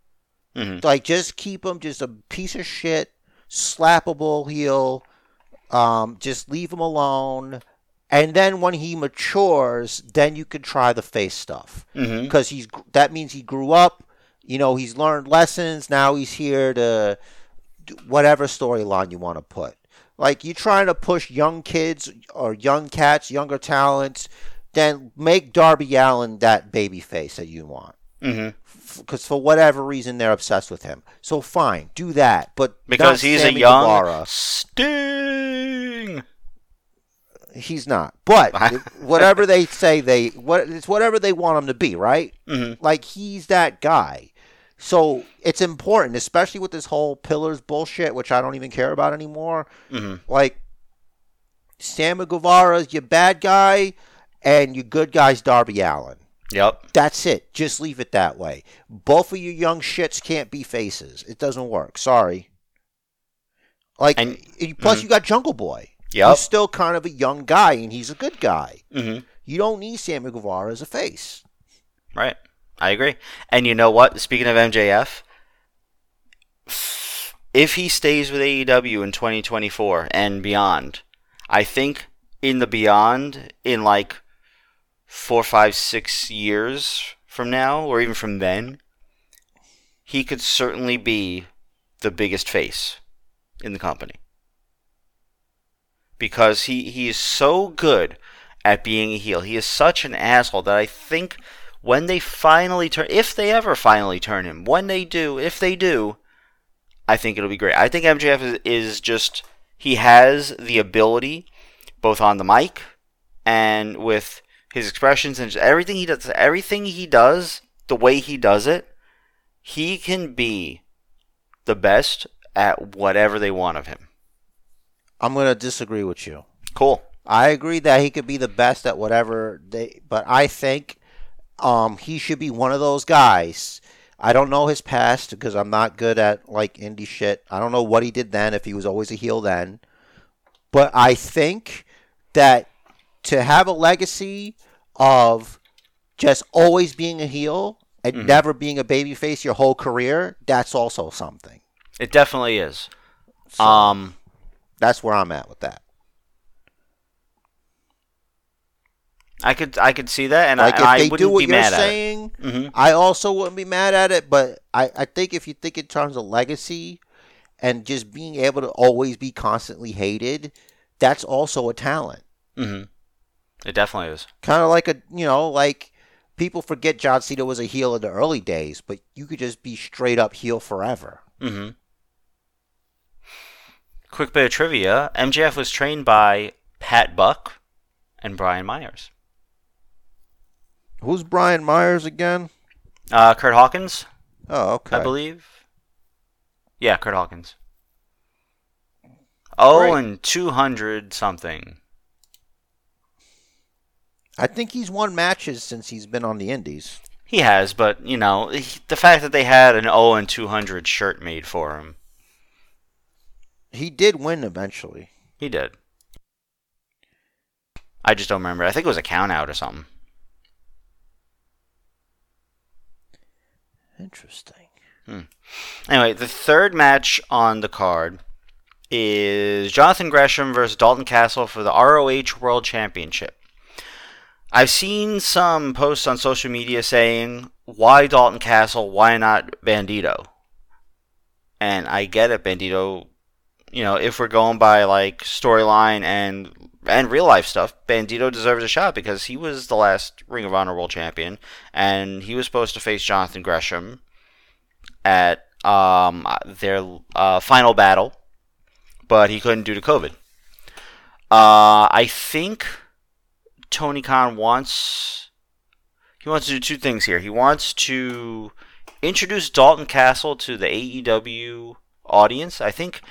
Mhm. Like, just keep him just a piece of shit, slappable heel. Um, just leave him alone. And then when he matures, then you can try the face stuff Mm-hmm. because he's that means he grew up. You know, he's learned lessons. Now he's here to whatever storyline you want to put. Like you're trying to push young kids or young cats, younger talents, then make Darby Allin that baby face that you want. Mm-hmm. Because for whatever reason they're obsessed with him. So fine, do that. But Because he's a young Guevara. Sting. He's not. But whatever they say, they what it's whatever they want him to be, right? Mm-hmm. Like he's that guy. So it's important, especially with this whole pillars bullshit, which I don't even care about anymore. Mm-hmm. Like Sammy Guevara's your bad guy, and your good guy's Darby Allin. Yep. That's it. Just leave it that way. Both of you young shits can't be faces. It doesn't work. Sorry. Like, And- plus mhm. you got Jungle Boy. Yep. He's still kind of a young guy, and he's a good guy. Mm-hmm. You don't need Sammy Guevara as a face. Right. I agree. And you know what? Speaking of MJF, if he stays with AEW in 2024 and beyond, I think in the beyond, in like four, five, six years from now, or even from then, he could certainly be the biggest face in the company. Because he, he is so good at being a heel. He is such an asshole that I think when they finally turn, if they ever finally turn him, when they do, if they do, I think it'll be great. I think MJF is, is just, he has the ability, both on the mic and with his expressions and everything he does, everything he does, the way he does it, he can be the best at whatever they want of him. I'm going to disagree with you. Cool. I agree that he could be the best at whatever they, but I think um, he should be one of those guys. I don't know his past because I'm not good at like indie shit. I don't know what he did then if he was always a heel then. But I think that to have a legacy of just always being a heel and Mhm. never being a babyface your whole career, that's also something. It definitely is. So Um, that's where I'm at with that. I could I could see that, and like I, I if they wouldn't do what be you're mad at it. saying, hmm I also wouldn't be mad at it, but I, I think if you think in terms of legacy and just being able to always be constantly hated, that's also a talent. hmm It definitely is. Kind of like a, you know, like people forget John Cena was a heel in the early days, but you could just be straight up heel forever. hmm Quick bit of trivia: MJF was trained by Pat Buck and Brian Myers. Who's Brian Myers again? Uh, Kurt Hawkins, Oh, okay. I believe. Yeah, Kurt Hawkins. Oh, Great. and two hundred something. I think he's won matches since he's been on the Indies. He has, but you know, he- the fact that they had an 0 and 200 shirt made for him, He did win eventually. he did. I just don't remember. I think it was a count out or something. Interesting. Hmm. Anyway, the third match on the card is Jonathan Gresham versus Dalton Castle for the ROH World Championship. I've seen some posts on social media saying, why Dalton Castle? Why not Bandito? And I get it, Bandito. You know, if we're going by like storyline and and real life stuff, Bandito deserves a shot because he was the last Ring of Honor World Champion, and he was supposed to face Jonathan Gresham at um, their uh, final battle, but he couldn't due to COVID. Uh, I think Tony Khan wants he wants to do two things here. He wants to introduce Dalton Castle to the AEW audience. I think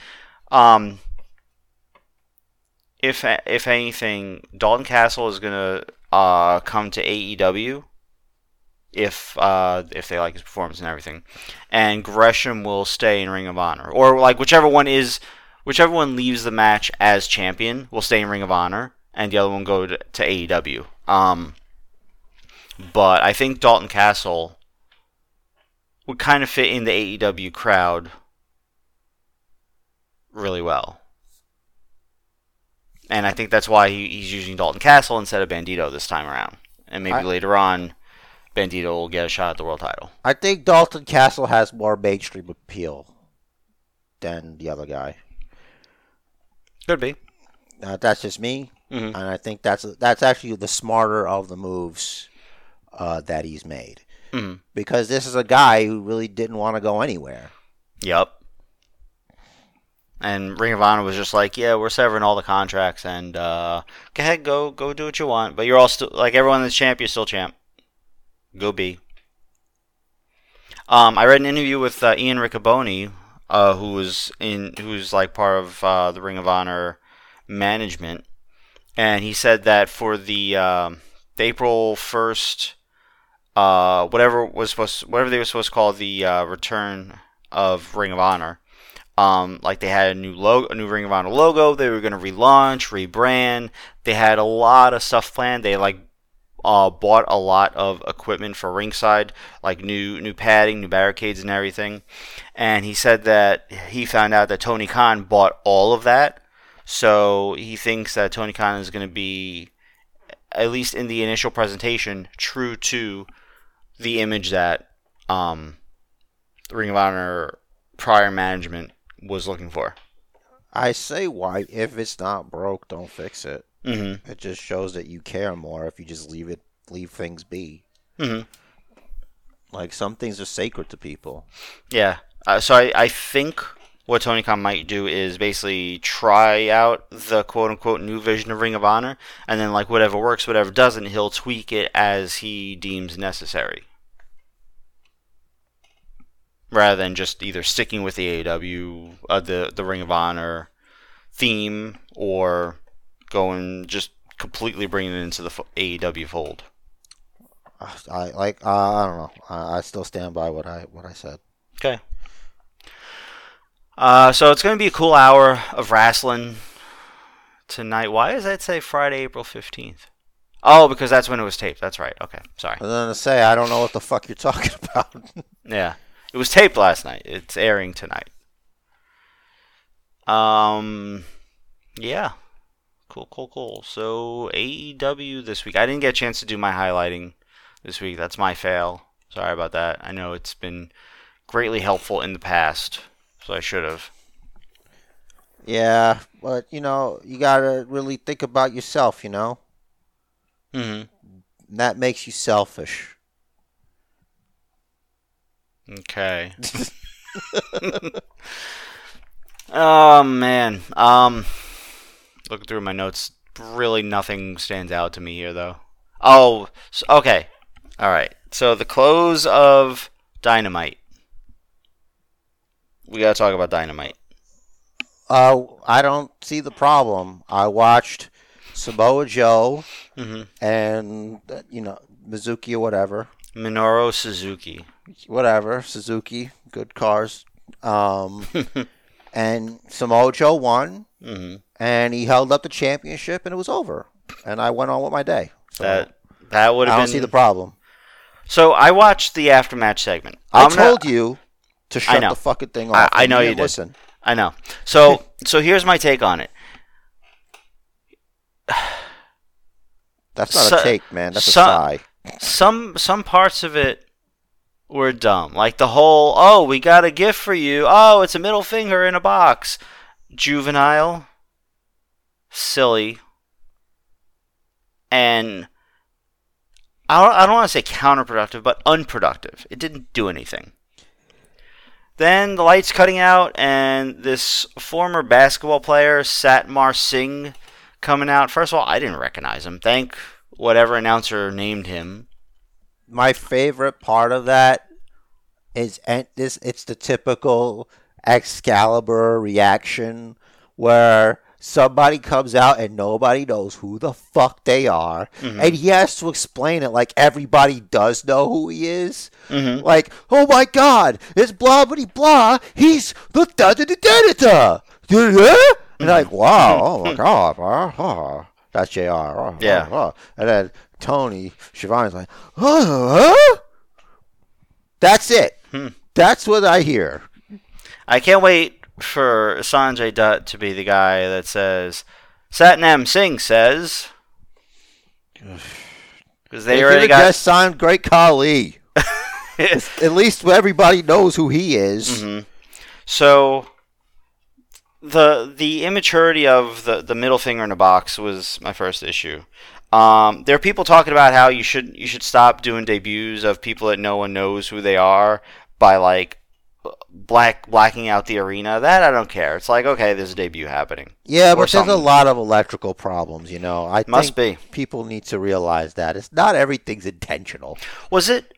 um, if if anything, Dalton Castle is gonna uh, come to AEW if uh, if they like his performance and everything, and Gresham will stay in Ring of Honor, or like whichever one is whichever one leaves the match as champion will stay in Ring of Honor, and the other one go to, to AEW. Um, but I think Dalton Castle would kind of fit in the AEW crowd really well. And I think that's why he, he's using Dalton Castle instead of Bandito this time around. And maybe I- later on, Bandito will get a shot at the world title. I think Dalton Castle has more mainstream appeal than the other guy. Could be. Uh, that's just me, Mhm. and I think that's that's actually the smarter of the moves uh, that he's made. Mhm. Because this is a guy who really didn't want to go anywhere. Yep. And Ring of Honor was just like, yeah, we're severing all the contracts, and uh, go ahead, go go do what you want. But you're all still like everyone that's champ, you're still champ. Go be. Um, I read an interview with uh, Ian Riccoboni, uh, who was in who's like part of uh, the Ring of Honor management, and he said that for the, um the April first, uh, whatever was supposed, whatever they were supposed to call the uh, return of Ring of Honor. Um, like they had a new logo, a new Ring of Honor logo. They were gonna relaunch, rebrand. They had a lot of stuff planned. They like uh, bought a lot of equipment for ringside, like new new padding, new barricades, and everything. And he said that he found out that Tony Khan bought all of that. So he thinks that Tony Khan is going to be, at least in the initial presentation, true to the image that um, Ring of Honor prior management was looking for. I say why if it's not broke, don't fix it. Mm-hmm. It just shows that you care more if you just leave it leave things be. Mm-hmm. Like some things are sacred to people. Yeah. Uh, so I, I think what Tony Khan might do is basically try out the quote unquote new vision of Ring of Honor, and then like whatever works, whatever doesn't, he'll tweak it as he deems necessary. Rather than just either sticking with the AEW, uh, the the Ring of Honor theme, or going just completely bringing it into the AEW fold. I like. Uh, I don't know. I, I still stand by what I what I said. Okay. Uh, so it's going to be a cool hour of wrestling tonight. Why does that say Friday, April 15th? Oh, because that's when it was taped. That's right. Okay. Sorry. I was gonna say I don't know what the fuck you're talking about. Yeah. It was taped last night. It's airing tonight. Um, yeah. Cool, cool, cool. So, AEW this week. I didn't get a chance to do my highlighting this week. That's my fail. Sorry about that. I know it's been greatly helpful in the past, so I should have. yeah, but you know you gotta really think about yourself. You know Mm-hmm. That makes you selfish. Okay. oh man. Um looking through my notes, really nothing stands out to me here though. Oh, s okay. All right. So the close of Dynamite. We got to talk about Dynamite. Uh, I don't see the problem. I watched Samoa Joe Mhm. and uh, you know Mizuki or whatever, Minoru Suzuki. Whatever Suzuki, good cars. Um, and Samoa Joe won, Mhm. and he held up the championship, and it was over. And I went on with my day. So That that would have I don't been see the problem. So I watched the aftermatch segment. I I'm gonna- told you to shut the fucking thing I- off. I and know you did. Listen. I know. So so here's my take on it. That's not So- a take, man. That's a sigh. Some some parts of it were dumb. Like the whole, oh, we got a gift for you. Oh, it's a middle finger in a box. Juvenile, silly, and I don't, I don't want to say counterproductive, but unproductive. It didn't do anything. Then the lights cutting out, and this former basketball player, Satnam Singh, coming out. First of all, I didn't recognize him. Thank whatever announcer named him. My favorite part of that is and this. It's the typical Excalibur reaction where somebody comes out and nobody knows who the fuck they are, Mm-hmm. and he has to explain it like everybody does know who he is. Mhm. Like, oh my god, it's blah blah blah. He's the da da da da da da. And like, wow, oh my god, uh, uh, that's Jr. uh, uh, Yeah. uh. And then Tony Schiavone's like, huh? That's it. Hmm. That's what I hear. I can't wait for Sanjay Dutt to be the guy that says, Satnam Singh says. Because they They already got. just signed Great Khali. At least everybody knows who he is. Mhm. So the the immaturity of the, the middle finger in a box was my first issue. Um, there are people talking about how you should you should stop doing debuts of people that no one knows who they are by like black blacking out the arena. That I don't care. It's like okay, there's a debut happening. Yeah, but there's a lot of electrical problems, you know. I Must think be. people need to realize that it's not everything's intentional. Was it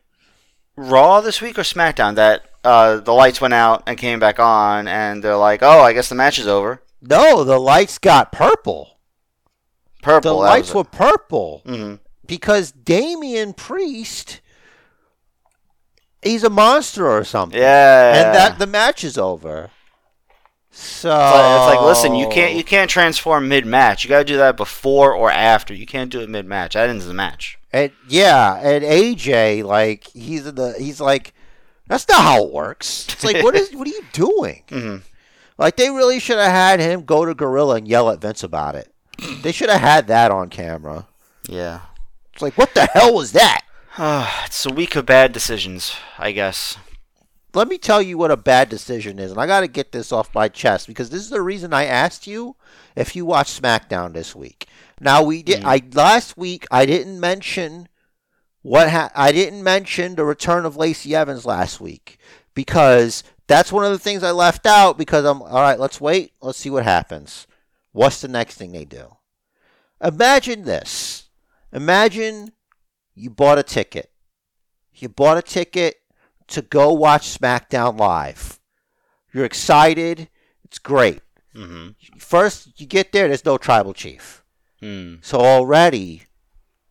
Raw this week or SmackDown that uh, the lights went out and came back on, and they're like, "Oh, I guess the match is over." No, the lights got purple. Purple. The lights were purple. Mhm. because Damian Priest, he's a monster or something. Yeah. and that the match is over. So It's like, it's like, listen, you can't you can't transform mid match. You got to do that before or after. You can't do it mid match. That ends the match. And yeah, and AJ, like he's in the he's like, that's not how it works. It's like, what is what are you doing? Mhm. Like they really should have had him go to Gorilla and yell at Vince about it. They should have had that on camera. Yeah. It's like, what the hell was that? it's a week of bad decisions, I guess. Let me tell you what a bad decision is, and I got to get this off my chest because this is the reason I asked you if you watched SmackDown this week. Now we did. Mm. I last week I didn't mention what ha- I didn't mention the return of Lacey Evans last week because that's one of the things I left out because I'm all right. Let's wait. Let's see what happens. What's the next thing they do? Imagine this. Imagine you bought a ticket. You bought a ticket to go watch SmackDown live. You're excited. It's great. Mm-hmm. First, you get there, there's no tribal chief. Hmm. So already,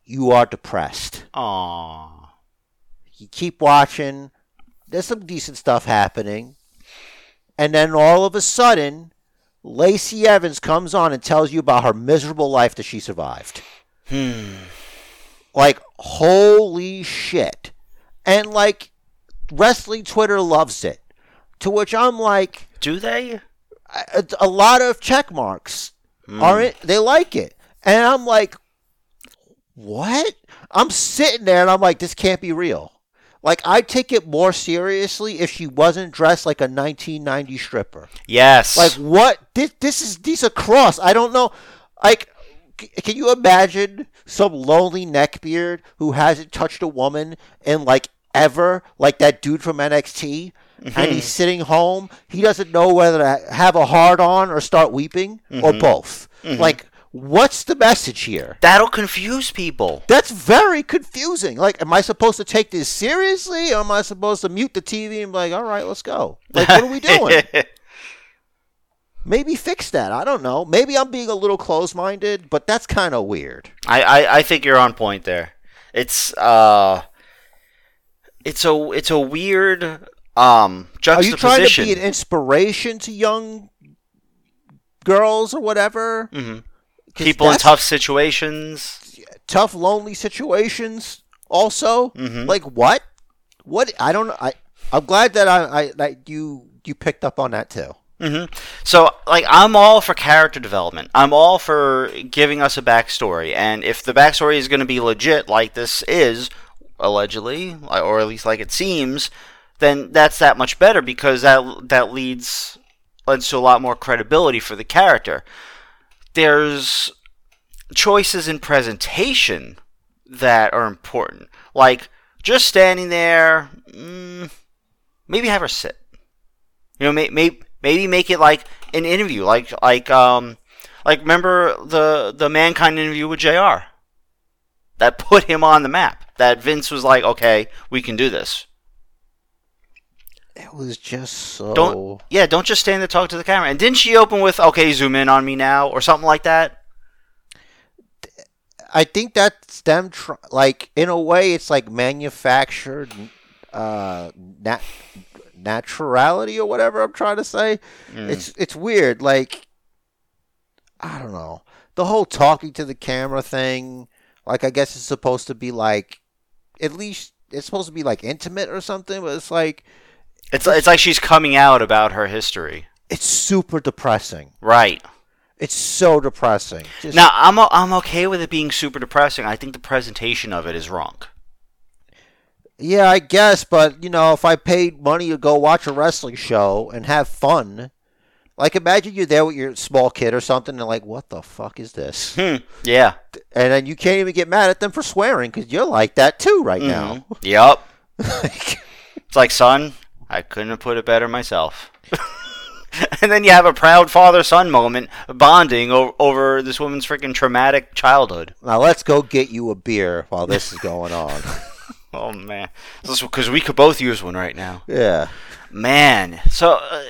you are depressed. Aww. You keep watching. There's some decent stuff happening. And then all of a sudden, Lacey Evans comes on and tells you about her miserable life that she survived. Hmm. Like, holy shit. And, like, wrestling Twitter loves it. To which I'm like, Do they? a, a lot of check marks Hmm. are it they like it and i'm like what i'm sitting there and i'm like this can't be real like i'd take it more seriously if she wasn't dressed like a 1990 stripper. Yes. like what? This, this is these are cross. I don't know. Like c- can you imagine some lonely neckbeard who hasn't touched a woman in like ever? Like that dude from nxt and mm-hmm. he's sitting home. He doesn't know whether to have a hard on or start weeping or mm-hmm. both. Mm-hmm. Like what's the message here That'll confuse people. that's very confusing like am i supposed to take this seriously or am i supposed to mute the tv and be like all right let's go like what are we doing maybe fix that. I don't know. Maybe I'm being a little closed minded, but that's kind of weird. I, I, I think you're on point there. It's uh, it's a it's a weird um Are you trying to be an inspiration to young girls or whatever? Mhm. People in tough situations. tough, lonely situations. Also, Mhm. like what? What? I don't. I I'm glad that I I that you you picked up on that too. hmm So, like, I'm all for character development. I'm all for giving us a backstory, and if the backstory is going to be legit, like this is allegedly, or at least like it seems, then that's that much better because that that leads leads to a lot more credibility for the character. There's choices in presentation that are important, like just standing there. Mm, maybe have her sit. You know, may, may, maybe make it like an interview, like like um like remember the the mankind interview with Jr. That put him on the map. That Vince was like, okay, we can do this. It was just so. Don't yeah, don't just stand there talk to the camera. And didn't she open with, okay, zoom in on me now, or something like that? I think that's them. Tr- like in a way, it's like manufactured uh, nat- naturality or whatever I'm trying to say. Mm. It's it's weird. Like I don't know the whole talking to the camera thing. Like I guess it's supposed to be like at least it's supposed to be like intimate or something, but it's like It's it's like she's coming out about her history. it's super depressing. Right. It's so depressing. Just, Now, I'm o- I'm okay with it being super depressing. I think the presentation of it is wrong. Yeah, I guess, but you know, if I paid money to go watch a wrestling show and have fun, like imagine you're there with your small kid or something, and like, what the fuck is this? Hmm. Yeah. And then you can't even get mad at them for swearing because you're like that too right now. Mhm. Yep. It's like, son, I couldn't have put it better myself. and then you have a proud father son moment bonding o- over this woman's freaking traumatic childhood. now let's go get you a beer while this is going on. Oh, man. Because we could both use one right now. yeah. Man. So, uh,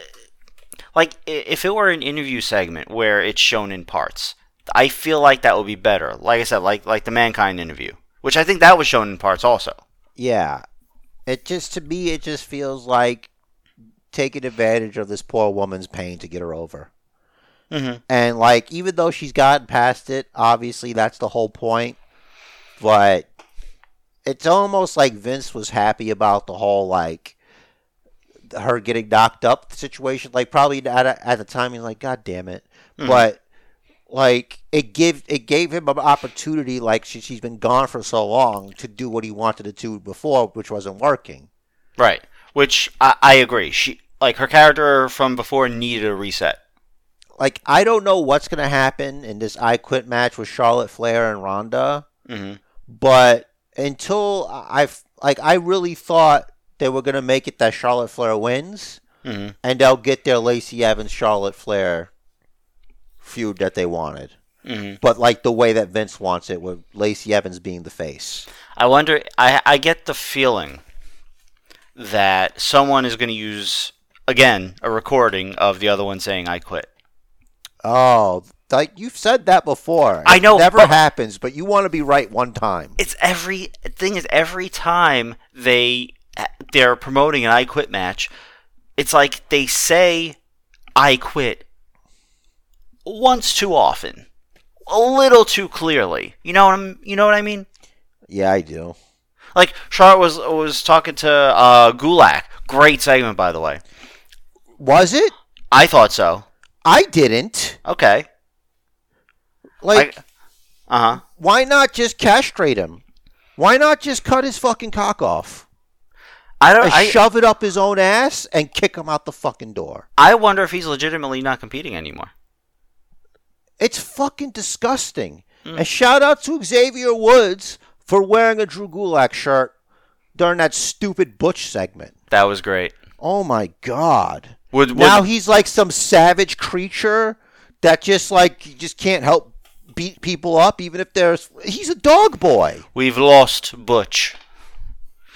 like, if it were an interview segment where it's shown in parts, I feel like that would be better. Like I said, like like the Mankind interview, which I think that was shown in parts also. Yeah. It just to me it just feels like taking advantage of this poor woman's pain to get her over. Mm-hmm. And like even though she's gotten past it, obviously that's the whole point. But it's almost like Vince was happy about the whole like her getting knocked up situation. Like probably at, at the time he's like, God damn it. Mhm. But like it gave it gave him an opportunity like she, she's been gone for so long to do what he wanted to do before which wasn't working Right. Which I, I agree. She like her character from before needed a reset. like i don't know what's going to happen in this i quit match with charlotte flair and ronda Mm-hmm. but until i've like i really thought they were going to make it that charlotte flair wins Mm-hmm. and they'll get their lacey evans charlotte flair feud that they wanted Mm-hmm. but like the way that vince wants it with lacey evans being the face I wonder. I I get the feeling that someone is going to use again a recording of the other one saying "I quit." Oh, like you've said that before. I know. It never but- happens, but you want to be right one time. It's every thing is every time they they're promoting an "I quit" match, it's like they say "I quit" once too often, a little too clearly. You know what I'm? You know what I mean? Yeah, I do. Like Charlotte was was talking to uh, Gulak. Great segment, by the way. Was it? I thought so. I didn't. Okay. Like, Uh huh. why not just castrate him? Why not just cut his fucking cock off? I don't. I, shove it up his own ass and kick him out the fucking door. I wonder if he's legitimately not competing anymore. It's fucking disgusting. Mm. And shout out to Xavier Woods for wearing a Drew Gulak shirt during that stupid Butch segment. That was great. Oh my god. Would, would now he's like some savage creature that just like just can't help beat people up even if there's he's a dog boy we've lost Butch?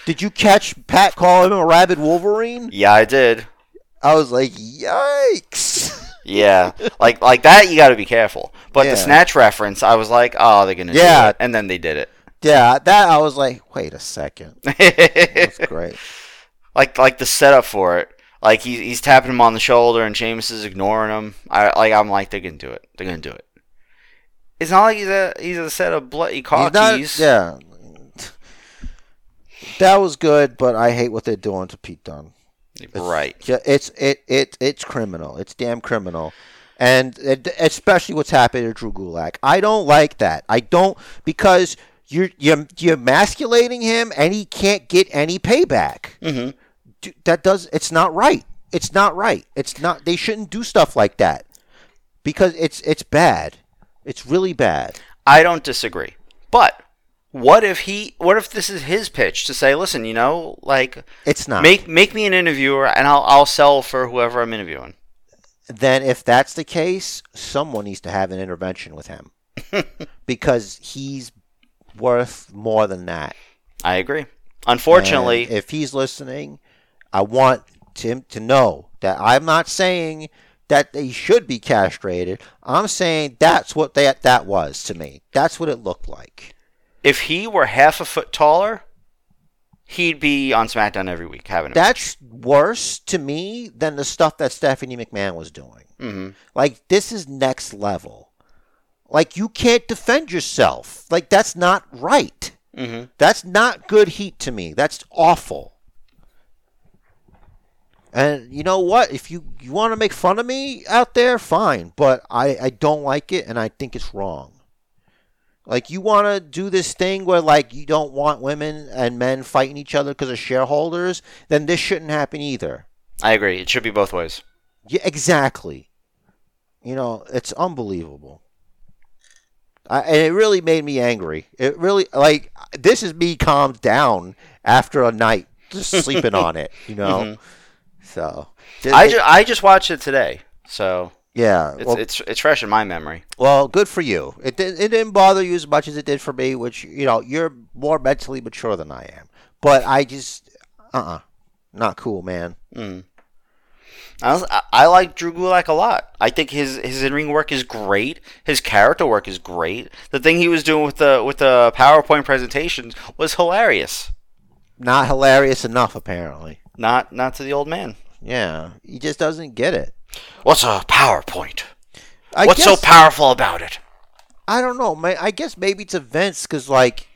did you catch pat call him a rabid wolverine Yeah, I did. i was like yikes Yeah, like like that. You got to be careful. But Yeah. the snatch reference, I was like, oh, they're gonna Yeah. do it, and then they did it. yeah that i was like wait a second it. that's great like like the setup for it. Like he's he's tapping him on the shoulder, and Jameis is ignoring him. I like I'm like they're gonna do it. They're gonna do it. It's not like he's a he's a set of bloody car He's not- keys. yeah That was good, but I hate what they're doing to Pete Dunne. Right. Ju- It's it it it's criminal. It's damn criminal. And it, especially what's happening to Drew Gulak. I don't like that. I don't because you're you're you're emasculating him and he can't get any payback. hmm D- That does it's not right. It's not right. It's not they shouldn't do stuff like that. Because it's it's bad. It's really bad. I don't disagree. But what if he? What if this is his pitch to say, listen, you know, like It's not. make make me an interviewer, and I'll I'll sell for whoever I'm interviewing. then if that's the case, someone needs to have an intervention with him. because he's worth more than that. I agree. Unfortunately, And if he's listening, I want him to know that I'm not saying that they should be castrated. I'm saying that's what that that was to me. That's what it looked like. If he were half a foot taller, he'd be on SmackDown every week having a That's worse to me than the stuff that Stephanie McMahon was doing. hmm Like this is next level. Like you can't defend yourself. Like that's not right. hmm That's not good heat to me. That's awful. And you know what? If you, you want to make fun of me out there, fine. But I, I don't like it and I think it's wrong. Like you want to do this thing where like you don't want women and men fighting each other because of shareholders, then this shouldn't happen either. I agree. It should be both ways. Yeah, exactly. You know, it's unbelievable. I, and it really made me angry. It really like this is me calmed down after a night just sleeping on it. You know, mm-hmm. so I, ju- I just watched it today, so yeah. it's Well, it's it's fresh in my memory. well, good for you. It did, it didn't bother you as much as it did for me, which you know you're more mentally mature than I am. But I just uh uh not cool, man. Mm. I, was- I, I like Drew Gulak a lot. I think his his in ring work is great. His character work is great. The thing he was doing with the with the PowerPoint presentations was hilarious. Not hilarious enough, apparently. Not not to the old man. Yeah, he just doesn't get it. What's a PowerPoint? I What's guess, so powerful about it? I don't know. ma- I guess maybe it's a Vince because like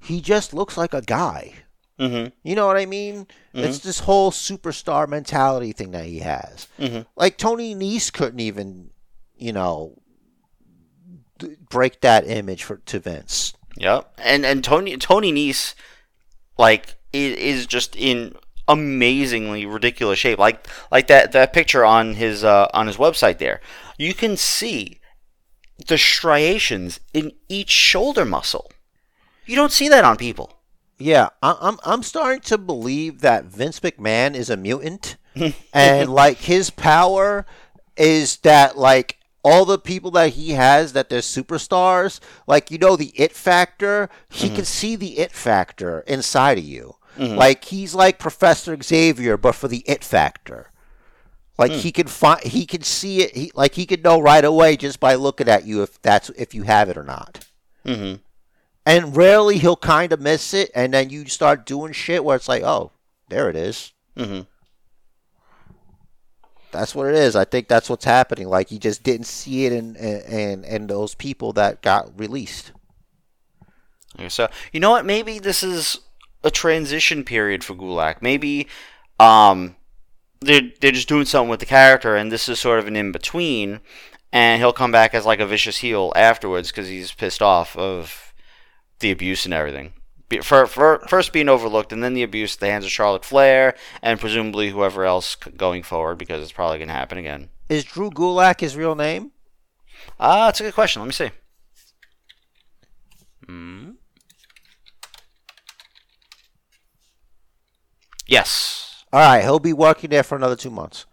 he just looks like a guy. Mm-hmm. You know what I mean? It's this whole superstar mentality thing that he has. Mhm. Like Tony Nese couldn't even, you know, d- break that image for to Vince. Yep. And and Tony Tony Nese, like is just in amazingly ridiculous shape. Like like that that picture on his uh, on his website there. You can see the striations in each shoulder muscle. You don't see that on people. Yeah, I'm I'm starting to believe that Vince McMahon is a mutant, and like his power is that like all the people that he has that they're superstars, like you know the it factor, he can see the it factor inside of you. Like he's like Professor Xavier, but for the it factor. Like he can find, he can see it. He like he can know right away just by looking at you if that's if you have it or not Mm-hmm. and rarely he'll kind of miss it, and then you start doing shit where it's like, oh, there it is. Mm-hmm. That's what it is. I think that's what's happening. Like he just didn't see it in in in those people that got released. So you know what? Maybe this is a transition period for Gulak. Maybe um, they're they're just doing something with the character, and this is sort of an in between. And he'll come back as like a vicious heel afterwards because he's pissed off of the abuse and everything. Be- For, for first being overlooked, and then the abuse at the hands of Charlotte Flair, and presumably whoever else going forward, because it's probably going to happen again. Is Drew Gulak his real name? Ah, that's a good question. Let me see. Hmm. Yes. All right, he'll be working there for another two months.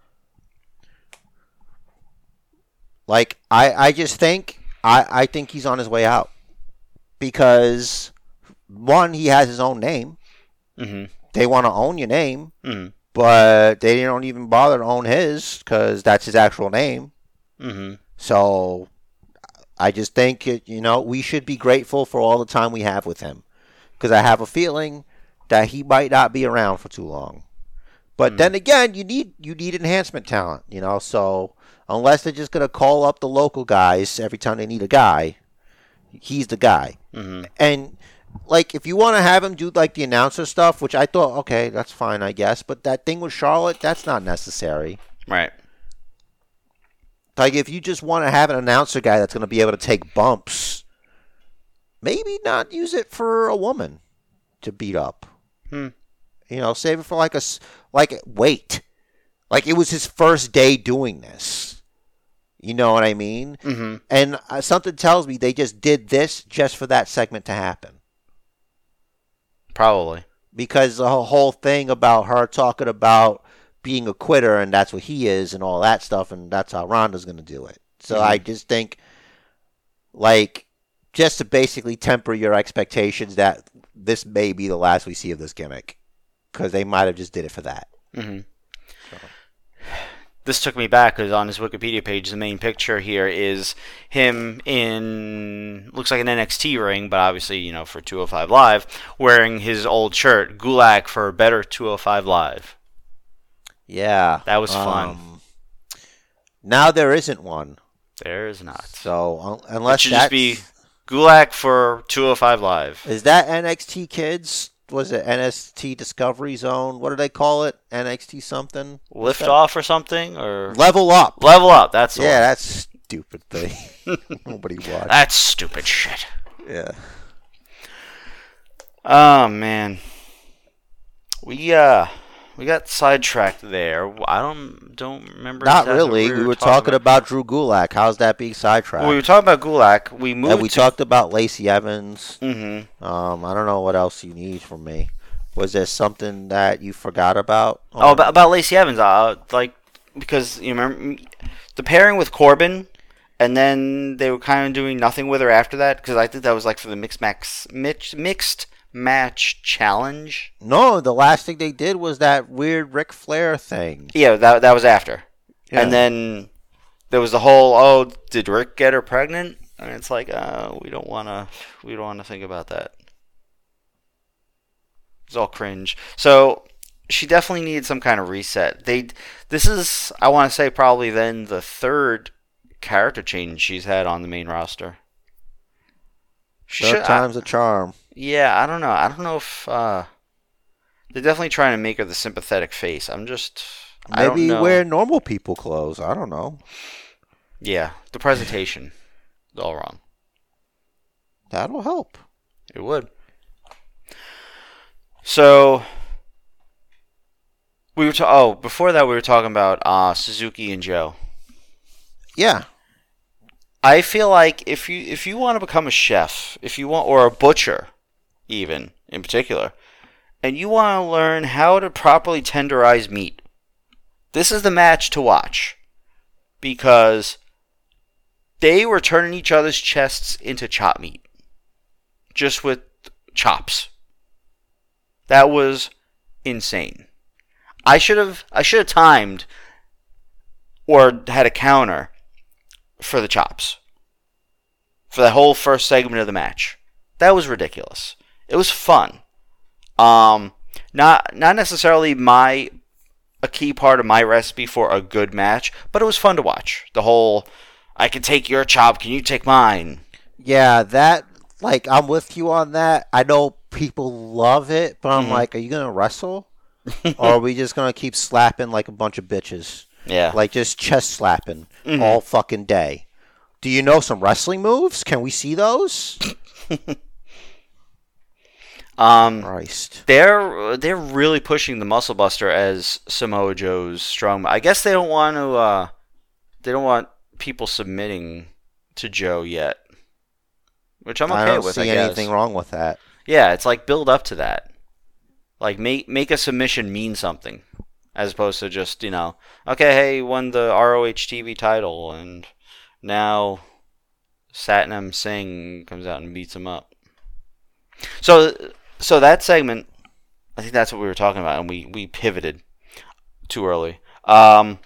Like I, I just think I, I think he's on his way out because one, he has his own name. Mm-hmm. They want to own your name. Mm-hmm. but they don't even bother to own his because that's his actual name. Mm-hmm. So I just think it, you know we should be grateful for all the time we have with him because I have a feeling that he might not be around for too long. But then again, you need you need enhancement talent, you know. So unless they're just gonna call up the local guys every time they need a guy, he's the guy. Mm-hmm. And like if you want to have him do like the announcer stuff, which I thought okay, that's fine, I guess. But that thing with Charlotte, that's not necessary. Right. Like if you just want to have an announcer guy that's going to be able to take bumps, maybe not use it for a woman to beat up. Hmm. You know, save it for like a like wait, like it was his first day doing this. You know what I mean? Mm-hmm. And uh, something tells me they just did this just for that segment to happen. Probably. because the whole- whole thing about her talking about being a quitter and that's what he is and all that stuff and that's how Ronda's going to do it. So I just think like just to basically temper your expectations that this may be the last we see of this gimmick because they might have just did it for that. Mm-hmm. This took me back because on his Wikipedia page, the main picture here is him in looks like an NXT ring, but obviously you know for 205 Live, wearing his old shirt Gulak for a better 205 Live. Yeah. That was fun. Um, now there isn't one. There's not. So It unless should that's just be Gulak for 205 Live. Is that NXT Kids? Was it NXT Discovery Zone? What do they call it? NXT something? Lift off or something or Level up. level up. That's Yeah, one. that's stupid thing. Nobody watched. That's stupid shit. Yeah. Oh man, we uh we got sidetracked there. I don't don't remember. Not exactly really. We were talking about Drew Gulak. How's that being sidetracked? Well, we were talking about Gulak. We moved. and we talked about Lacey Evans. hmm Um, I don't know what else you need from me. Was there something that you forgot about? Oh, about, about Lacey Evans. Uh, like because you remember the pairing with Corbin, and then they were kind of doing nothing with her after that because I think that was like for the mixed max mix, mixed match challenge. No, the last thing they did was that weird Ric Flair thing. Yeah, that that was after. Yeah. And then there was the whole, oh, did Rick get her pregnant? And it's like, uh, we don't want to, we don't want to think about that. It's all cringe. So she definitely needed some kind of reset. They, this is, I want to say, probably then the third character change she's had on the main roster. She Third should- time's a charm. Yeah, I don't know. I don't know if uh, they're definitely trying to make her the sympathetic face. I'm just, I don't Maybe wear normal people clothes. I don't know. Yeah, the presentation is all wrong. That'll help. It would. So we were ta- oh before that we were talking about uh, Suzuki and Joe. Yeah. I feel like if you if you want to become a chef, if you want or a butcher, even in particular, and you want to learn how to properly tenderize meat, this is the match to watch because they were turning each other's chests into chop meat, just with chops. That was insane. I should have I should have timed or had a counter for the chops for the whole first segment of the match. That was ridiculous. It was fun. Um, not not necessarily my a key part of my recipe for a good match, but it was fun to watch. The whole I can take your chop, can you take mine? Yeah, that like I'm with you on that. I know people love it, but I'm Mhm. like, are you gonna wrestle, or are we just gonna keep slapping like a bunch of bitches, Yeah. like just chest slapping Mhm. all fucking day? Do you know some wrestling moves? Can we see those? um Christ. they're they're really pushing the Muscle Buster as Samoa Joe's strong. I guess they don't want to. Uh, they don't want people submitting to Joe yet, which I'm okay I don't with. see I guess. anything wrong with that. Yeah, it's like build up to that. Like make make a submission mean something, as opposed to just you know, okay, hey, won the ROH TV title, and now Satnam Singh comes out and beats him up. So so that segment, I think that's what we were talking about, and we we pivoted too early. Um,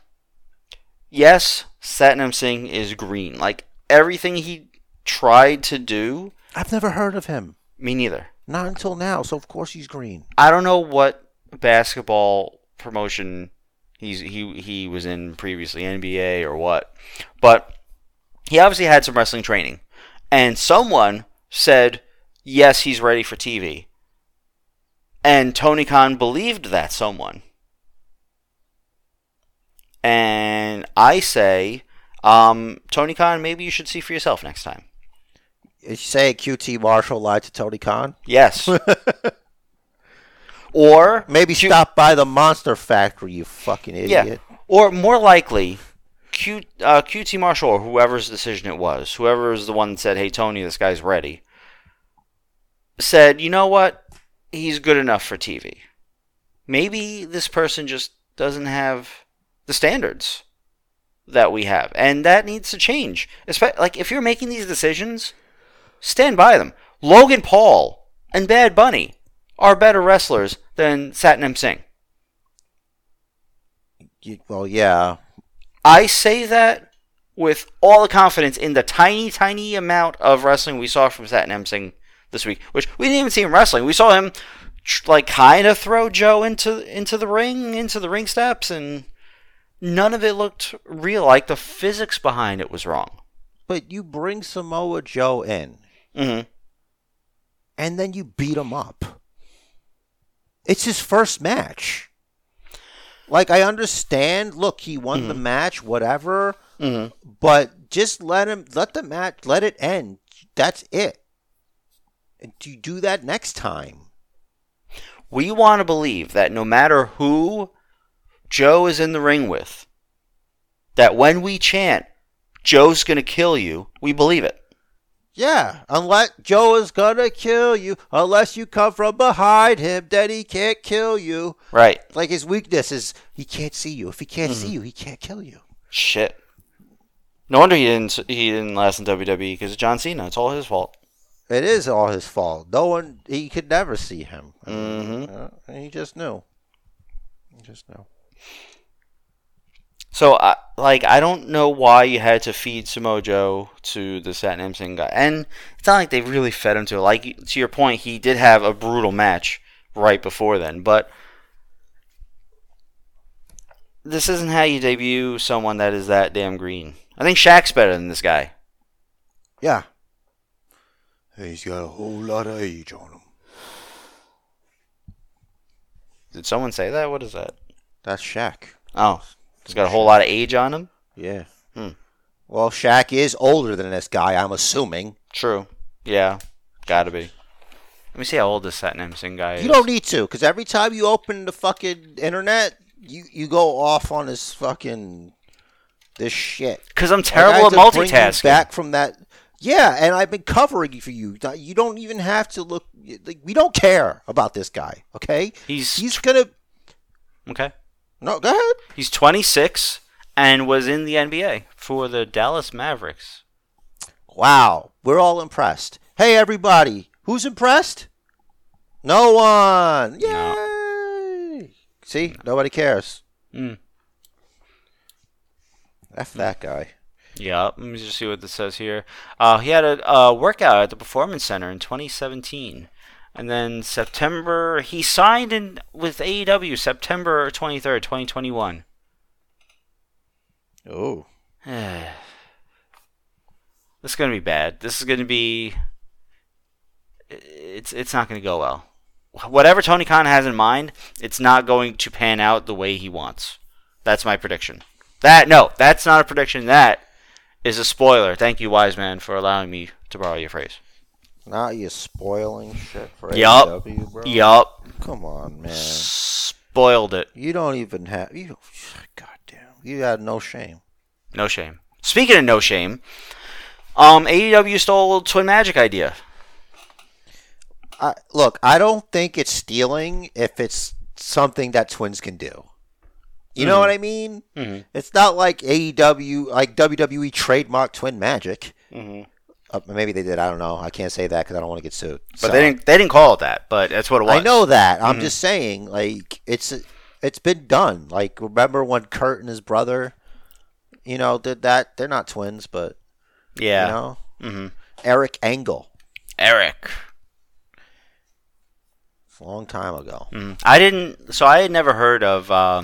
yes, Satnam Singh is green. Like everything he tried to do, I've never heard of him. me neither. Not until now, so of course he's green. I don't know what basketball promotion he's he he was in previously, NBA or what, but he obviously had some wrestling training, and someone said, yes, he's ready for TV. And Tony Khan believed that someone. And I say, um, Tony Khan, maybe you should see for yourself next time. You say QT Marshall lied to Tony Khan? Yes. or Maybe Q- stop by the Monster Factory, you fucking idiot. Yeah. Or more likely, Q, uh, QT Marshall or whoever's decision it was, whoever is the one that said, hey, Tony, this guy's ready, said, you know what? He's good enough for TV. Maybe this person just doesn't have the standards that we have. And that needs to change. Espe- Like, if you're making these decisions, stand by them. Logan Paul and Bad Bunny are better wrestlers than Satnam Singh. Well, yeah. I say that with all the confidence in the tiny, tiny amount of wrestling we saw from Satnam Singh this week, which we didn't even see him wrestling. We saw him like kind of throw Joe into into the ring, into the ring steps, and none of it looked real. Like the physics behind it was wrong. But you bring Samoa Joe in, hmm and then you beat him up. It's his first match. Like, I understand, look, he won the match, whatever, hmm but just let him, let the match, let it end. That's it. And you do that next time. We want to believe that no matter who Joe is in the ring with, that when we chant, Joe's going to kill you, we believe it. Yeah, unless Joe is gonna kill you, unless you come from behind him, then he can't kill you. Right. Like his weakness is he can't see you. If he can't mm-hmm. see you, he can't kill you. Shit. No wonder he didn't he didn't last in WWE because of John Cena. It's all his fault. It is all his fault. No one he could never see him. Mhm. Uh, he just knew. He just knew. So, I like, I don't know why you had to feed Samoa Joe to the Satnam Singh guy, and it's not like they really fed him to it. Like to your point, he did have a brutal match right before then, but this isn't how you debut someone that is that damn green. I think Shaq's better than this guy. Yeah. He's got a whole lot of age on him. Did someone say that? What is that? That's Shaq. Oh, he's got a whole lot of age on him. Yeah. Hmm. Well, Shaq is older than this guy, I'm assuming. True. Yeah, gotta be. Let me see how old this Satnam Singh guy is. You don't need to, because every time you open the fucking internet, you, you go off on this fucking this shit. Because I'm terrible at to bring you multitasking. Back from that, yeah, and I've been covering for you. You don't even have to look. Like, we don't care about this guy. Okay, He's, he's gonna. okay. No, go ahead. He's 26 and was in the NBA for the Dallas Mavericks. Wow, we're all impressed. Hey, everybody, who's impressed? No one. Yay! See, nobody cares. Mm. F that guy. Yeah, let me just see what this says here. Uh, he had a uh, workout at the Performance Center in 2017. And then September, he signed in with AEW September 23rd, 2021. Oh, this is going to be bad. This is going to be. It's it's not going to go well. Whatever Tony Khan has in mind, it's not going to pan out the way he wants. That's my prediction. That no, that's not a prediction. That is a spoiler. Thank you, wise man, for allowing me to borrow your phrase. now you spoiling shit for Yup. AEW, bro. Yup, Come on, man. spoiled it. You don't even have you. Goddamn, you got no shame. No shame. Speaking of no shame, um, AEW stole Twin Magic idea. I, look, I don't think it's stealing if it's something that twins can do. You know Mhm. what I mean? Mhm. It's not like AEW, like WWE trademark Twin Magic. Mm-hmm. Uh, maybe they did. I don't know. I can't say that because I don't want to get sued. But So- they didn't. They didn't call it that. But that's what it was. I know that. I'm Mhm. just saying, like it's it's been done. Like remember when Kurt and his brother, you know, did that? They're not twins, but Yeah. you know, hmm Eric Angle. Eric. A long time ago. Mm. I didn't. So I had never heard of. Uh,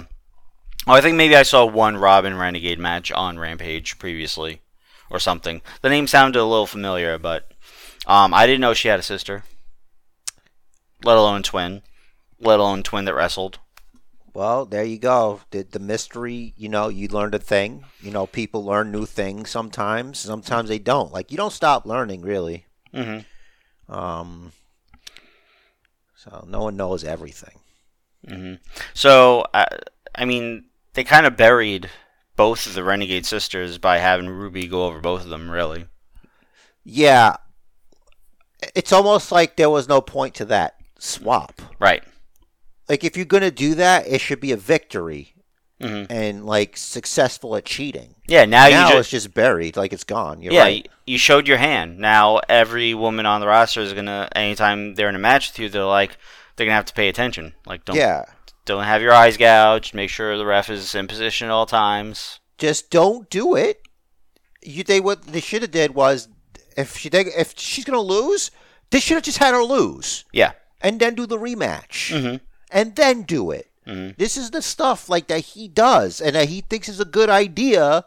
oh, I think maybe I saw one Robyn Renegade match on Rampage previously, or something. The name sounded a little familiar, but um, I didn't know she had a sister. let alone twin, let alone twin that wrestled. Well, there you go. The, the mystery, you know, you learned a thing. You know, people learn new things sometimes. Sometimes they don't. Like, you don't stop learning, really. Mm-hmm. Um, so no one knows everything. Mm-hmm. So, I, I mean, they kind of buried both of the Renegade sisters by having Ruby go over both of them, really. Yeah. It's almost like there was no point to that swap. Right. Like, if you're going to do that, it should be a victory hmm and, like, successful at cheating. Yeah, now, now you it's just. just buried. Like, it's gone. You're Yeah, right. y- you showed your hand. Now every woman on the roster is gonna, anytime they're in a match with you, they're like, they're gonna have to pay attention. Like, don't yeah. Don't have your eyes gouged. Make sure the ref is in position at all times. just don't do it. You they what they should have did was if she they, if she's gonna lose, they should have just had her lose Yeah. and then do the rematch Mm-hmm. and then do it. Mhm. This is the stuff like that he does and that he thinks is a good idea,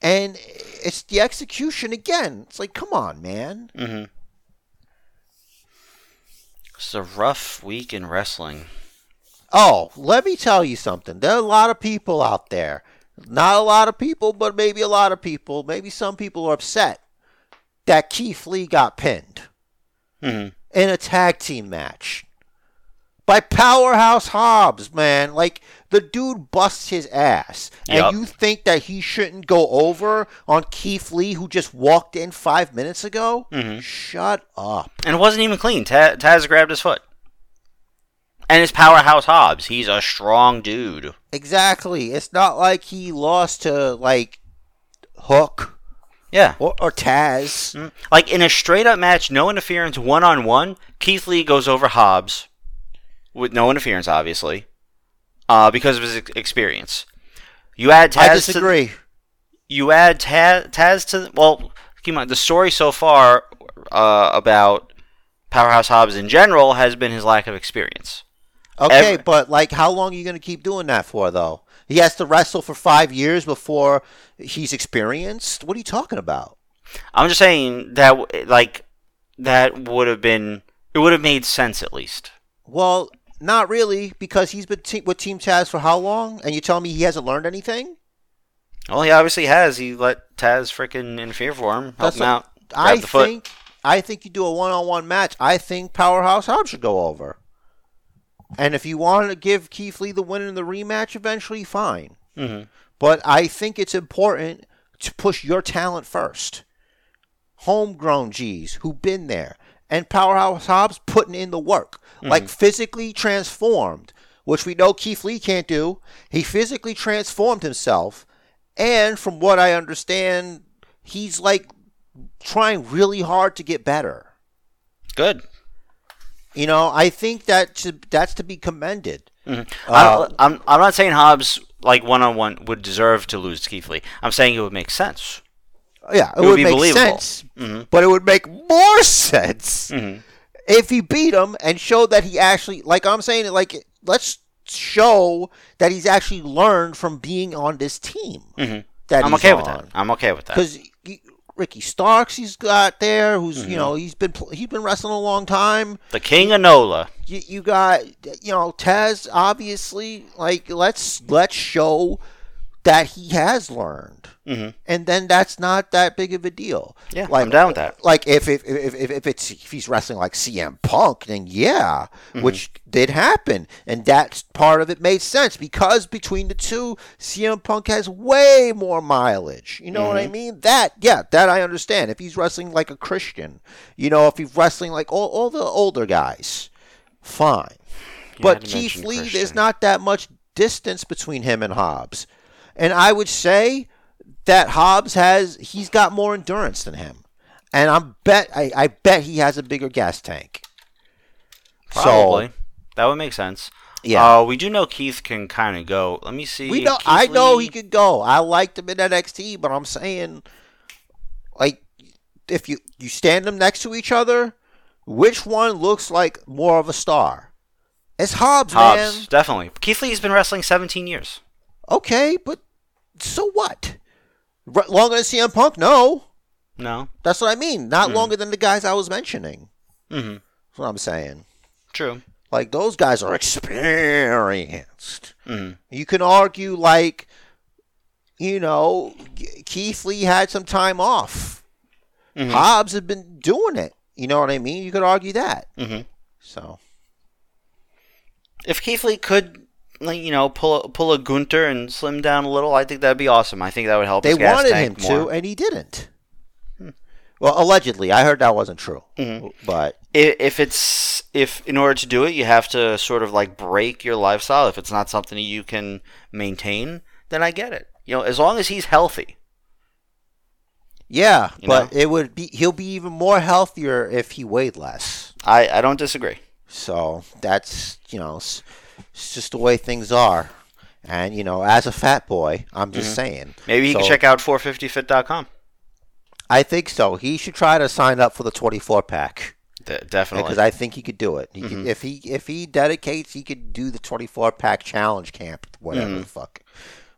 and it's the execution again. It's like, come on, man. Mm-hmm. It's a rough week in wrestling. Oh, let me tell you something. There are a lot of people out there. Not a lot of people, but maybe a lot of people. Maybe some people are upset that Keith Lee got pinned. Mm-hmm. in a tag team match by Powerhouse Hobbs, man. Like the dude busts his ass, Yup. and you think that he shouldn't go over on Keith Lee, who just walked in five minutes ago? Mhm. Shut up. And it wasn't even clean. Ta- Taz grabbed his foot. And it's Powerhouse Hobbs. He's a strong dude. Exactly. It's not like he lost to like Hook Yeah. or, or Taz. Mm. Like in a straight up match, no interference, one on one, Keith Lee goes over Hobbs with no interference, obviously, uh, because of his ex- experience. You add Taz I to disagree. you add Taz, Taz to well, keep in mind the story so far uh, about Powerhouse Hobbs in general has been his lack of experience. Okay, Every- but like, how long are you going to keep doing that for, though? He has to wrestle for five years before he's experienced. What are you talking about? I'm just saying that like that would have been it would have made sense at least. Well, not really, because he's been te- with Team Taz for how long? And you tell me he hasn't learned anything? Well, he obviously has. He let Taz freaking interfere for him, help That's him a- out, I think. I think you do a one-on-one match. I think Powerhouse Hobbs should go over. And if you want to give Keith Lee the win in the rematch eventually, fine. Mhm. But I think it's important to push your talent first. Homegrown G's who've been there. And Powerhouse Hobbs putting in the work. Like physically transformed, which we know Keith Lee can't do. He physically transformed himself. And from what I understand, he's like trying really hard to get better. Good. You know, I think that that's to be commended. I'm, Uh, I'm I'm not saying Hobbs like one on one would deserve to lose to Keith Lee. I'm saying it would make sense. Yeah, it, would would, be make believable. sense, Mhm. but it would make more sense Mhm. if he beat him and showed that he actually, like I'm saying, like let's show that he's actually learned from being on this team. Mhm. That I'm okay with that. I'm okay with that. because Ricky Starks he's got there, who's Mm-hmm. you know he's been he's been wrestling a long time. The King of Nola. You, you got you know Taz obviously like let's let's show that he has learned, Mhm. and then that's not that big of a deal. Yeah, like, I'm down with that. Like if if, if, if, if it's if he's wrestling like CM Punk, then yeah, Mm-hmm. which did happen, and that part of it made sense because between the two, CM Punk has way more mileage. You know what I Mm-hmm. mean? That yeah, that I understand. If he's wrestling like a Christian, you know, if he's wrestling like all, all the older guys, fine. But Keith Lee, there's not that much distance between him and Hobbs. And I would say that Hobbs has he's got more endurance than him. And I'm bet I, I bet he has a bigger gas tank. Probably. So that would make sense. Yeah. Uh, we do know Keith can kind of go. Let me see. we know Keith I know he could go. I liked him in NXT, but I'm saying like if you you stand them next to each other, which one looks like more of a star? It's Hobbs, Hobbs, man. definitely. Keith Lee's been wrestling 17 years. Okay, but so what? R- longer than CM Punk? No. No. That's what I mean. Not longer than the guys I was mentioning. Mm-hmm. That's what I'm saying. True. Like those guys are experienced. Mhm. You can argue like, you know, Keith Lee had some time off. Mhm. Hobbs had been doing it. You know what I mean? You could argue that. Mhm. So If Keith Lee could, like you know, pull a, pull a Gunter and slim down a little, I think that'd be awesome. I think that would help. they wanted him more. to, and he didn't. Well, allegedly, I heard that wasn't true, Mhm. but if it's if in order to do it you have to sort of like break your lifestyle if it's not something you can maintain then i get it you know as long as he's healthy yeah, You but know? it would be he'll be even more healthier if he weighed less. i i don't disagree So that's you know, it's, just the way things are. And you know, as a fat boy, I'm just mm-hmm. saying. maybe he can check out 450fit.com I think so. He should try to sign up for the 24 pack De- definitely because I think he could do it. He could, mm-hmm. if he if he dedicates, he could do the 24 pack challenge camp, whatever mm-hmm. the fuck.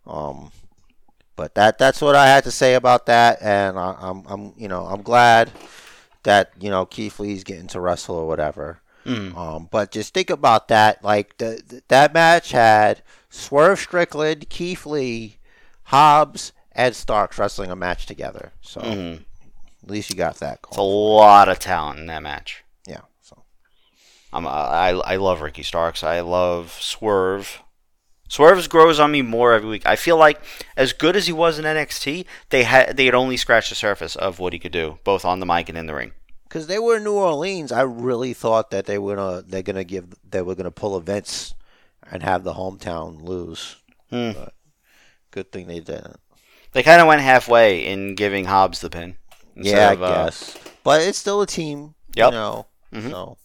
Um, but that that's what I had to say about that, and I, I'm I'm you know I'm glad that you know Keith Lee's getting to wrestle or whatever. Mhm. Um, but just think about that. Like the, the that match had Swerve Strickland, Keith Lee, Hobbs, and Starks wrestling a match together. So Mhm. at least you got that it's a lot of talent in that match Yeah. So I'm, uh, I, I love Ricky Starks. I love Swerve. Swerve grows on me more every week. I feel like as good as he was in NXT, they had they had only scratched the surface of what he could do, both on the mic and in the ring. Because they were in New Orleans, I really thought that they were gonna they're gonna give they were gonna pull events and have the hometown lose. Hmm. But good thing they didn't. They kind of went halfway in giving Hobbs the pin. yeah, of, I uh, guess. But it's still a team. Yep. You know. Mhm. So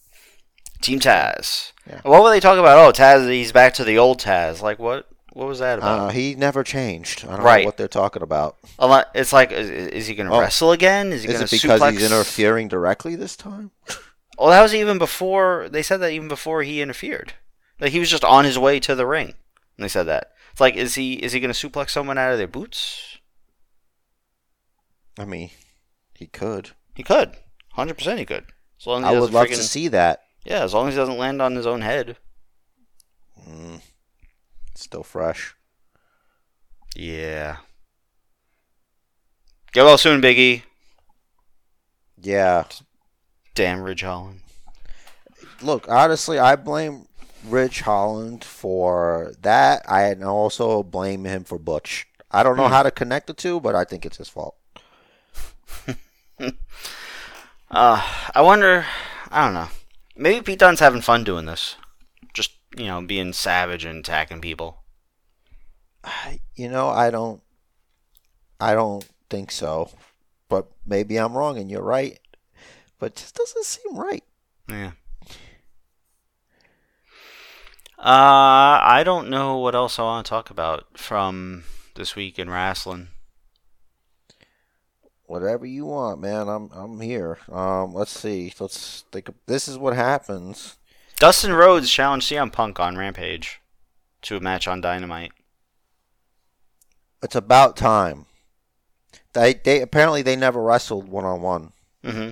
Team Taz. Yeah. What were they talking about? Oh, Taz, he's back to the old Taz. Like what? What was that about? uh, he never changed. I don't Right. know what they're talking about. A lot- it's like, is, is he going to Oh. wrestle again? Is he Is it because suplex? he's interfering directly this time? Well, that was even before. They said that even before he interfered. Like he was just on his way to the ring. And they said that. It's like, is he is he going to suplex someone out of their boots? I mean, he could. He could, hundred percent. He could. As long as I would love freaking- to see that. Yeah, as long as he doesn't land on his own head. Mm. Still fresh. Yeah. Get well soon, Biggie. Yeah. Damn, Ridge Holland. Look, honestly, I blame Ridge Holland for that. I also blame him for Butch. I don't know Hmm. how to connect the two, but I think it's his fault. Uh, I wonder. I don't know. Maybe Pete Dunne's having fun doing this. You know, being savage and attacking people. You know, I don't. I don't think so, but maybe I'm wrong and you're right. But it just doesn't seem right. Yeah. Uh, I don't know what else I want to talk about from this week in wrestling. Whatever you want, man. I'm I'm here. Um, let's see. Let's think. Of, this is what happens. Dustin Rhodes challenged CM Punk on Rampage to a match on Dynamite. It's about time. They they apparently they never wrestled one on one. hmm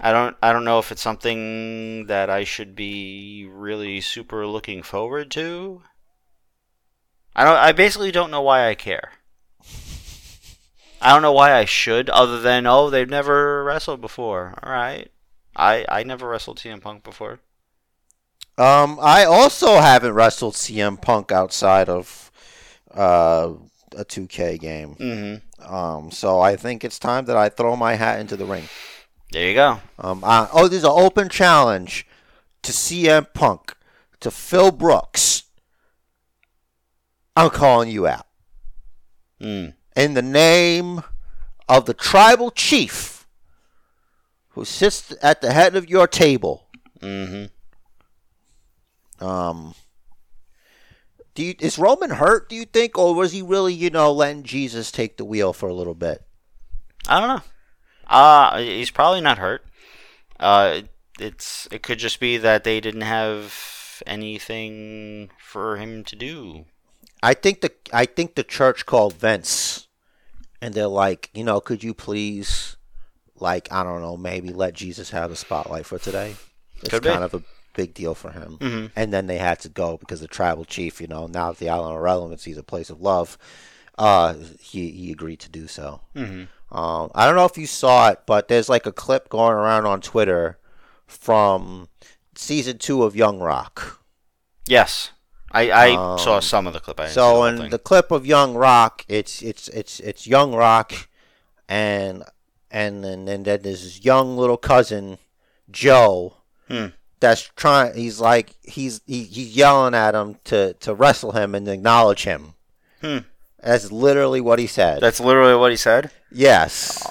I don't. I don't know if it's something that I should be really super looking forward to. I don't. I basically don't know why I care. I don't know why I should, other than oh, they've never wrestled before. All right, I I never wrestled CM Punk before. Um, I also haven't wrestled CM Punk outside of uh, a 2K game. hmm Um, so I think it's time that I throw my hat into the ring. There you go. Um, I, oh, there's an open challenge to CM Punk to Phil Brooks. I'm calling you out Mm. in the name of the tribal chief who sits at the head of your table. Mm-hmm. Um, do you, is Roman hurt? Do you think, or was he really, you know, letting Jesus take the wheel for a little bit? I don't know. Uh he's probably not hurt. Uh, it's it could just be that they didn't have anything for him to do. I think the I think the church called Vince, and they're like, you know, could you please like I don't know, maybe let Jesus have the spotlight for today. It's Could be. kind of a big deal for him. Mhm. And then they had to go because the tribal chief, you know, now that the island of relevancy is a place of love, uh, he he agreed to do so. Mhm. Um, I don't know if you saw it, but there's like a clip going around on Twitter from season two of Young Rock. Yes, I, I Um, saw some of the clip. I So the in thing. the clip of Young Rock, it's it's it's it's Young Rock, and and then and then there's his young little cousin Joe. Hmm. That's trying. He's like he's he, he's yelling at him to to wrestle him and acknowledge him. Hmm. That's literally what he said. That's literally what he said. yes,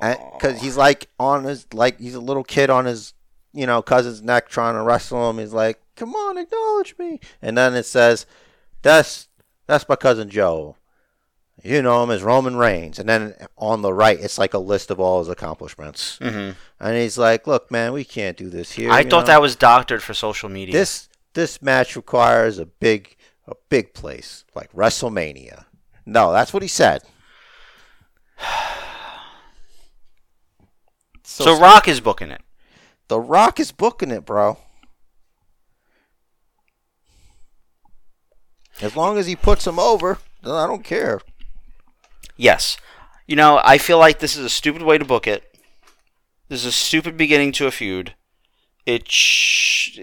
because he's like on his like he's a little kid on his you know cousin's neck trying to wrestle him. He's like, "Come on, acknowledge me." And then it says, "That's that's my cousin Joe. You know him as Roman Reigns." And then on the right, it's like a list of all his accomplishments. hmm And he's like, "Look, man, we can't do this here." I thought know? that was doctored for social media. this this match requires a big a big place like WrestleMania. No, that's what he said. so Rock is booking it. The Rock is booking it, bro. As long as he puts him over, then I don't care. Yes. You know, I feel like this is a stupid way to book it. This is a stupid beginning to a feud. It sh-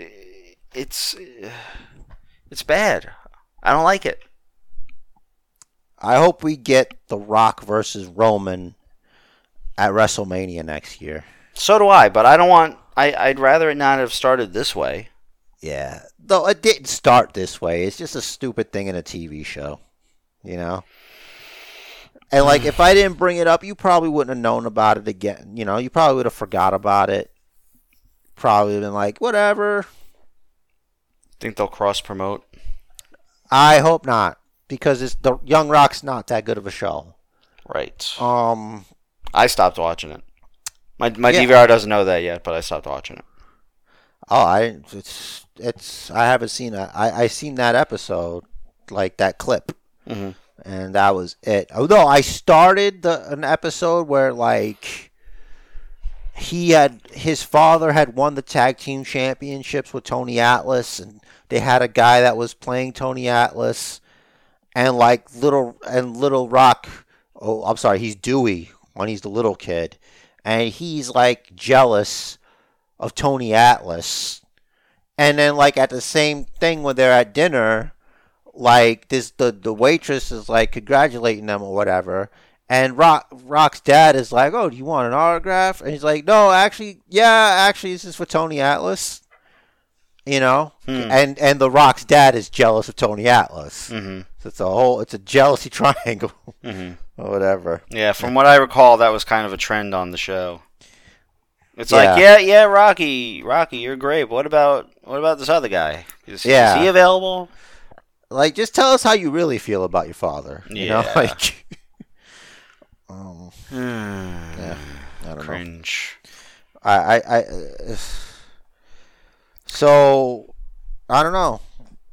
it's uh, it's bad. I don't like it. I hope we get The Rock versus Roman at WrestleMania next year. So do I, but I don't want I I'd rather it not have started this way. Yeah. Though it didn't start this way. It's just a stupid thing in a TV show. You know? And like if I didn't bring it up, you probably wouldn't have known about it again. You know, you probably would have forgot about it. Probably been like, whatever. Think they'll cross promote? I hope not. Because it's the Young Rock's not that good of a show. Right. Um I stopped watching it. My my Yeah. DVR doesn't know that yet, but I stopped watching it. oh I it's it's I haven't seen that I, I seen that episode, like that clip. Mhm. And that was it. Although I started the an episode where like he had his father had won the tag team championships with Tony Atlas, and they had a guy that was playing Tony Atlas, and like little and Little Rock. Oh, I'm sorry, he's Dewey when he's the little kid, and he's like jealous of Tony Atlas. And then like at the same thing when they're at dinner, like this the the waitress is like congratulating them or whatever and rock rock's dad is like oh do you want an autograph and he's like no actually yeah actually this is for tony atlas you know Hmm. and and the rock's dad is jealous of tony atlas Mm-hmm. so it's a whole it's a jealousy triangle Mm-hmm. or whatever Yeah, from what I recall, that was kind of a trend on the show. It's like, Yeah. yeah, yeah, Rocky, Rocky, you're great. What about what about this other guy? Is, Yeah. is he available? Like just tell us how you really feel about your father you know Yeah. like um Hmm. yeah i don't know Cringe. I, I, I uh, so I don't know.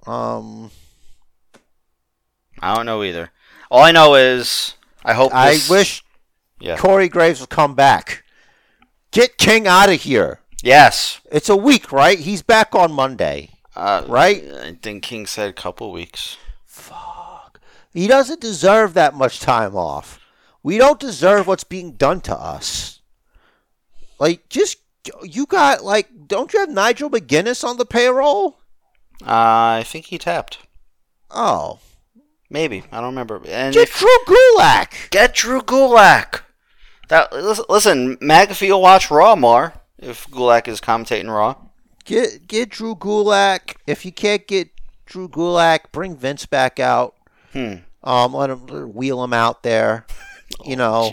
Um, I don't know either. All I know is I hope. I wish Yeah. Corey Graves would come back. Get King out of here. Yes. It's a week, right? He's back on Monday. Uh, Right? I think King said a couple weeks. Fuck. He doesn't deserve that much time off. We don't deserve what's being done to us. Like, just you got like, don't you have Nigel McGuinness on the payroll? Uh, I think he tapped. Oh, Maybe I don't remember. And get if, Drew Gulak. get Drew Gulak. That listen, listen, McAfee will watch Raw more if Gulak is commentating Raw. Get get Drew Gulak. If you can't get Drew Gulak, bring Vince back out. Hmm. Um, let him wheel him out there. You know,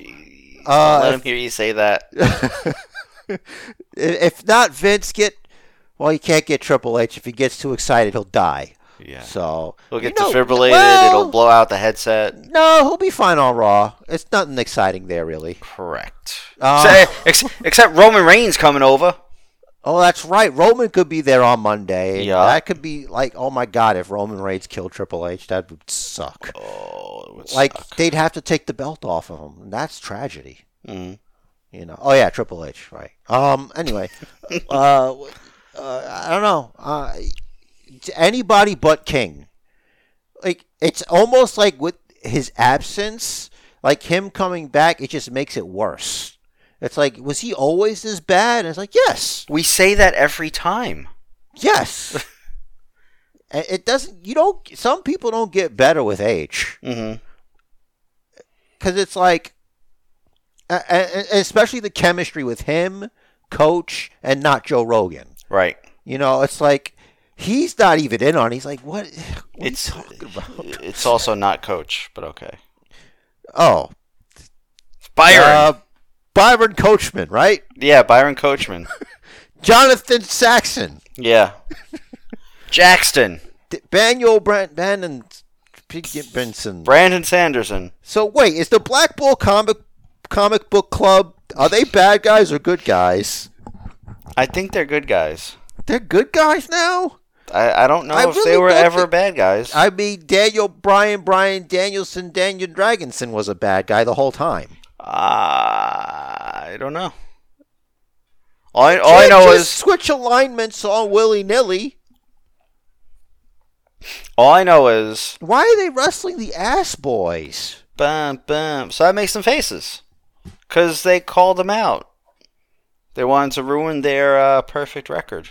uh, Let him hear you say that. if not Vince, get well. You can't get Triple H. If he gets too excited, he'll die. Yeah. So He'll get you know, defibrillated. well, It'll blow out the headset. No, he'll be fine on Raw. It's nothing exciting there, really. Correct. Uh, Except- except Roman Reigns coming over. Oh, that's right. Roman could be there on Monday. Yeah. That could be like, oh my God, if Roman Reigns killed Triple H, that would suck. Oh, it would like suck. they'd have to take the belt off of him. And that's tragedy. Mhm. You know. Oh yeah, Triple H. Right. Um. Anyway, uh, uh, I don't know. Uh, anybody but King. Like it's almost like with his absence, like him coming back, it just makes it worse. It's like, was he always this bad? And it's like, yes, We say that every time. yes. It doesn't. You don't. Some people don't get better with age Mm-hmm. because it's like, especially the chemistry with him, Coach, and not Joe Rogan. Right. You know, it's like he's not even in on. it. He's like, what? what It's are you talking about? it's also not coach, but okay. Oh, Byron. uh, Byron Coachman, right? yeah, Byron Coachman. Jonathan Saxon, Yeah. Jackson. Daniel Brent Bannon, Benson. Brandon Sanderson. So wait, is the Blackpool comic comic book club? Are they bad guys or good guys? I think they're good guys. They're good guys now. I, I don't know I if really they were ever think- bad guys. I mean, Daniel Bryan, Brian Danielson, Daniel Dragonson was a bad guy the whole time. I don't know. All I, all I know is switch alignments all willy nilly. all I know is Why are they wrestling the ass boys? bum bum. So I make some faces because they called them out. They wanted to ruin their uh, perfect record.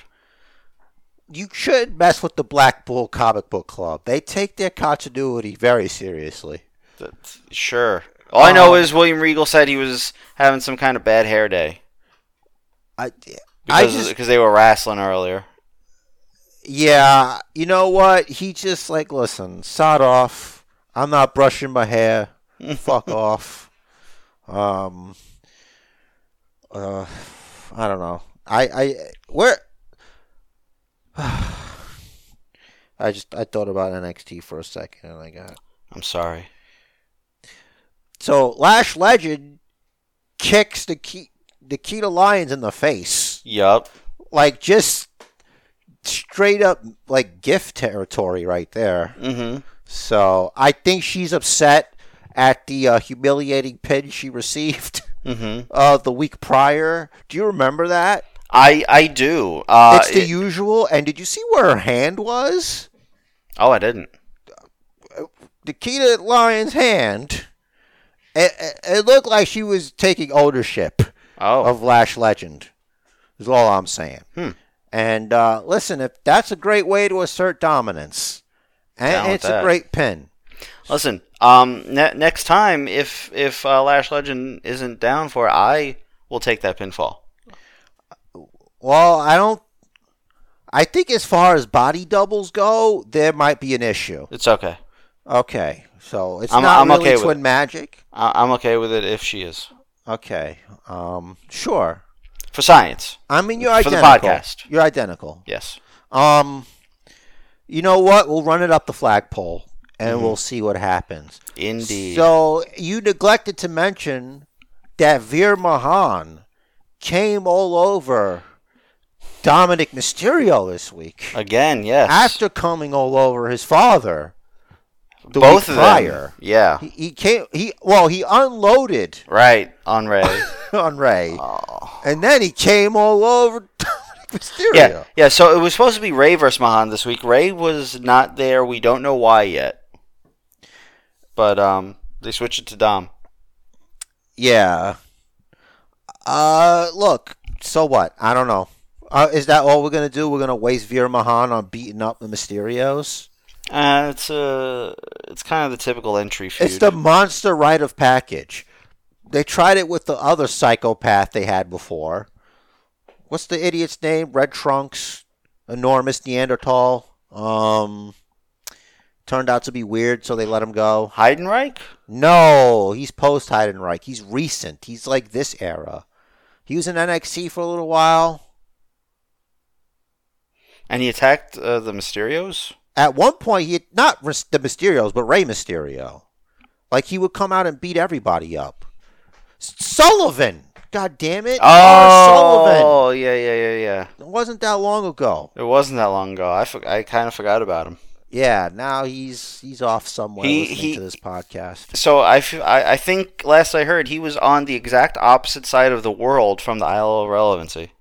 You should mess with the Blackpool comic book club. They take their continuity very seriously. That's, sure. All I know Um, is William Regal said he was having some kind of bad hair day I, I because just, because they were wrestling earlier. yeah, you know what? He just like, listen, sod off. I'm not brushing my hair. Fuck off. Um, uh, I don't know. I, I, where? I just I thought about NXT for a second and I got I'm sorry. So Lash Legend kicks the key Nikkita Lyons in the face Yup. like just straight up like gift territory right there. Mm-hmm. So I think she's upset at the uh, humiliating pin she received Mm-hmm. uh, the week prior. Do you remember that? I I do. Uh, it's the it- usual. And did you see where her hand was? oh, I didn't. The Nikkita Lyons' hand. It, it, it looked like she was taking ownership Oh, of Lash Legend. Is all I'm saying. Hmm. And uh, listen, if that's a great way to assert dominance, and it's a great pin. listen. Um, ne- next time, if if uh, Lash Legend isn't down for it, I will take that pinfall. Well, I don't. I think as far as body doubles go, there might be an issue. It's okay. Okay, so it's I'm- not I'm really okay with twin magic. I- I'm okay with it if she is Okay, um, sure. for science. I mean, you're identical. For the podcast. You're identical. Yes. Um, you know what? We'll run it up the flagpole, and Mm-hmm. we'll see what happens. Indeed. So you neglected to mention that Veer Mahaan came all over Dominik Mysterio this week Again, yes. after coming all over his father. The Both week of prior. them. Yeah. He, he came. He well, he unloaded Right on Rey. on Rey, oh. and then he came all over Mysterio. Yeah, yeah. So it was supposed to be Rey versus Mahaan this week. Rey was not there. We don't know why yet. But um, they switched it to Dom. Yeah. Uh, look. So what? I don't know. Uh, is that all we're gonna do? We're gonna waste Veer Mahaan on beating up the Mysterios? Uh, it's uh, it's kind of the typical entry feud. It's the monster rite of package. They tried it with the other psychopath they had before. What's the idiot's name? Red Trunks, enormous Neanderthal. Um, turned out to be weird, so they let him go. Heidenreich. No, he's post Heidenreich. He's recent. He's like this era. He was in NXT for a little while. And he attacked uh, the Mysterios. At one point, he had, not the Mysterios, but Rey Mysterio. Like he would come out and beat everybody up. Sullivan, god damn it! Sullivan. Oh, yeah, yeah, yeah, yeah. It wasn't that long ago. It wasn't that long ago. I, for- I kind of forgot about him. Yeah, now he's he's off somewhere He- listening he- to this podcast. So I, I think last I heard he was on the exact opposite side of the world from the Isle of Relevancy.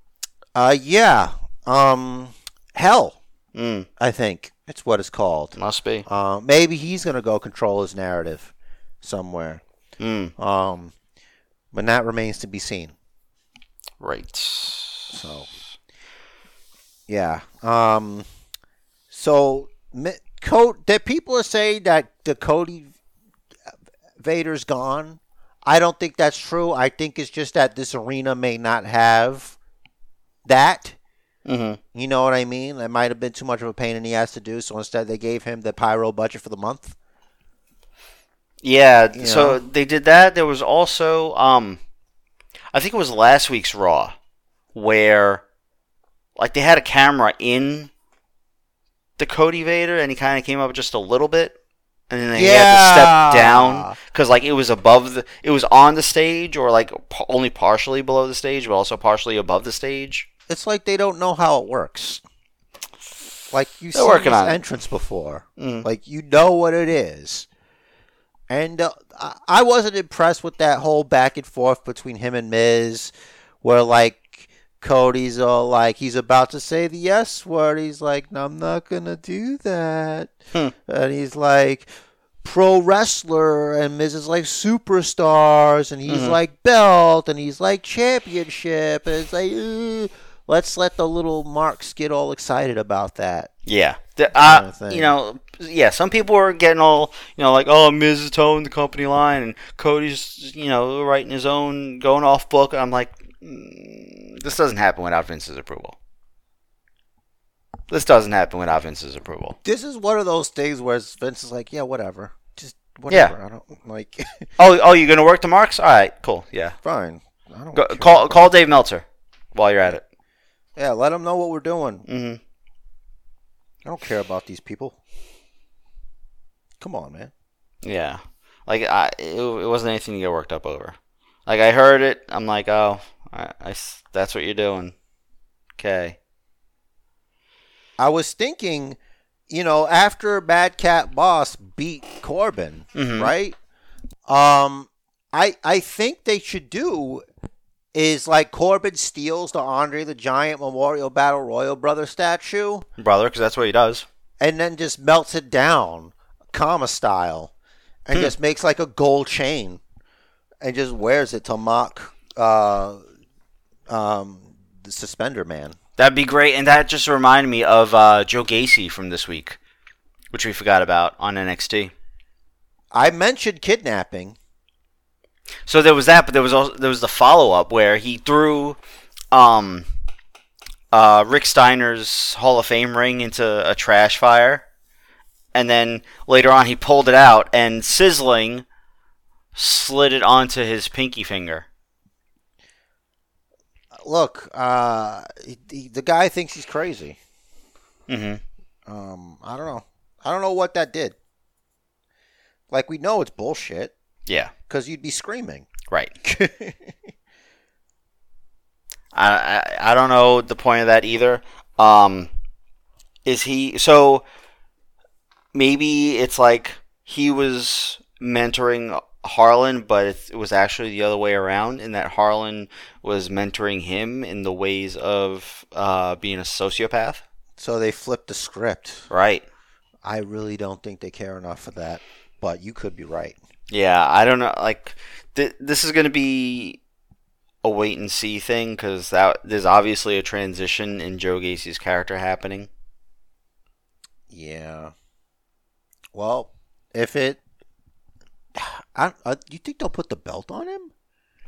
Uh, yeah. Um, hell, Mm, I think it's what it's called. must be. Uh, maybe he's gonna go control his narrative somewhere. Mm, Um, but that remains to be seen. right. So, yeah. Um, so, Co- that people are saying that the Cody Vader's gone. I don't think that's true. I think it's just that this arena may not have that. Hmm You know what I mean? That might have been too much of a pain in the ass to do. So instead, they gave him the pyro budget for the month. Yeah, You so know? they did that. There was also, um, I think it was last week's Raw, where, like, they had a camera in the Cody Vader, and he kind of came up just a little bit, and then he had to step down because, like, it was above the, it was on the stage, or like p- only partially below the stage, but also partially above the stage. It's like they don't know how it works. Like you've They're seen this on it. entrance before. Mm. Like you know what it is. And uh, I- wasn't impressed with that whole back and forth between him and Miz, where like Cody's all like he's about to say the yes word. He's like, no, I'm not gonna do that. Hmm. And he's like pro wrestler, and Miz is like superstars, and he's Mhm. like belt, and he's like championship, and it's like. "Ugh." Let's let the little marks get all excited about that. Yeah. The, Kind uh, of you know, yeah, some people are getting all, you know, like, oh, Miz is towing the company line, and Cody's, you know, writing his own, going off book. I'm like, mm, this doesn't happen without Vince's approval. This doesn't happen without Vince's approval. This is one of those things where Vince is like, yeah, whatever. Just whatever. I don't like Oh, oh, you're gonna work the marks? All right, cool. Yeah, fine. I don't Go, call call Dave Meltzer while you're at it. Yeah, let them know what we're doing. hmm I don't care about these people. Come on, man. Yeah, like I, it, it wasn't anything to get worked up over. Like I heard it, I'm like, oh, I, I that's what you're doing. Okay. I was thinking, you know, after Madcap Moss beat Corbin, Mhm. right? Um, I I think they should do is like Corbin steals the Andre the Giant Memorial Battle Royal Brother statue brother, because that's what he does. and then just melts it down, comma style, and Hmm. just makes like a gold chain, and just wears it to mock uh, um, the Suspender Man. That'd be great, and that just reminded me of uh, Joe Gacy from this week, which we forgot about on NXT. I mentioned kidnapping. So there was that, but there was also there was the follow up where he threw um, uh, Rick Steiner's Hall of Fame ring into a trash fire, and then later on he pulled it out and sizzling slid it onto his pinky finger. Look, uh, he, he- the guy thinks he's crazy. hmm Um, I don't know. I don't know what that did. Like we know it's bullshit Yeah, because you'd be screaming. right. I, I I don't know the point of that either. Um, is he so? Maybe it's like he was mentoring Harlan, but it, was actually the other way around, in that Harlan was mentoring him in the ways of uh, being a sociopath. so they flipped the script. Right. I really don't think they care enough for that, but you could be right. Yeah, I don't know. Like, th- this is going to be a wait and see thing because that there's obviously a transition in Joe Gacy's character happening. Yeah. Well, if it, I, uh, you think they'll put the belt on him?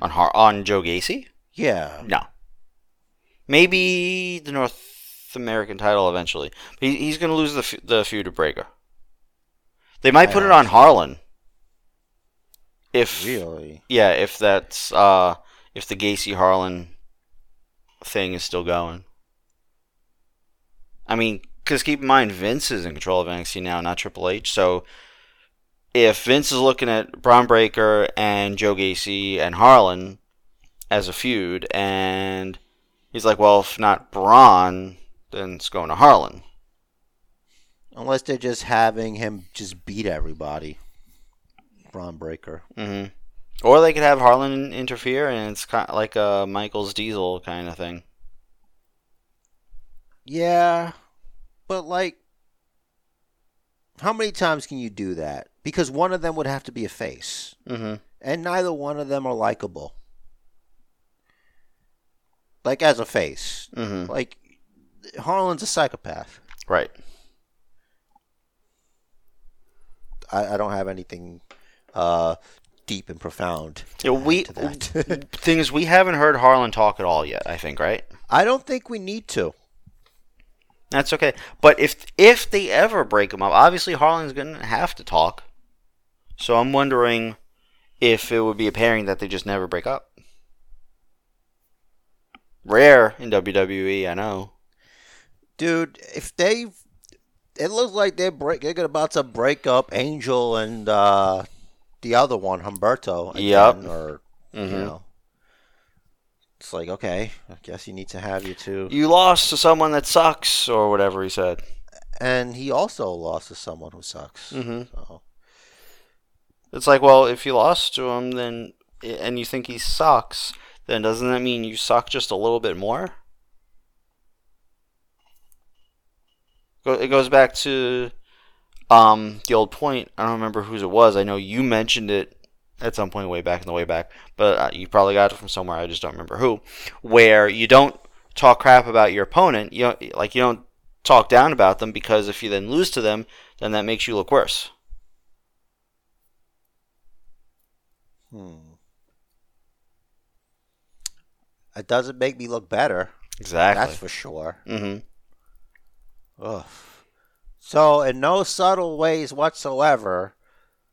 On Har- on Joe Gacy? Yeah. No. Maybe the North American title eventually. He, he's going to lose the f- the feud to Breakker. They might I put it on. Harlan. If Really? yeah, if that's uh if the Gacy Harlan thing is still going. I mean, because keep in mind Vince is in control of NXT now, not Triple H. So if Vince is looking at Bron Breakker and Joe Gacy and Harlan as a feud, and he's like, well, if not Bron, then it's going to Harlan. Unless they're just having him just beat everybody. Bron Breakker. hmm Or they could have Harlan interfere, and it's kind of like a Michaels Diesel kind of thing. Yeah, but like, how many times can you do that? Because one of them would have to be a face, hmm and neither one of them are likable. Like as a face, hmm like Harlan's a psychopath. Right. I, I don't have anything uh, deep and profound. Yeah, we to that. thing is, we haven't heard Harlan talk at all yet. I think, right? I don't think we need to. That's okay. But if if they ever break him up, obviously Harlan's gonna have to talk. So I'm wondering if it would be a pairing that they just never break up. Rare in WWE, I know. Dude, if they, it looks like they're break, they're about to break up Angel and uh, the other one, Humberto. Again, Yep. Or Mhm. you know, it's like okay, I guess you need to have you two. You lost to someone that sucks, or whatever he said. And he also lost to someone who sucks. Mhm. So It's like, well, if you lost to him, then and you think he sucks, then doesn't that mean you suck just a little bit more? It goes back to um, the old point. I don't remember whose it was. I know you mentioned it at some point way back in the way back, but uh, you probably got it from somewhere. I just don't remember who. Where you don't talk crap about your opponent. You don't, like you don't talk down about them because if you then lose to them, then that makes you look worse. hmm. it doesn't make me look better. Exactly. That's for sure. mm-hmm. Ugh. So, in no subtle ways whatsoever,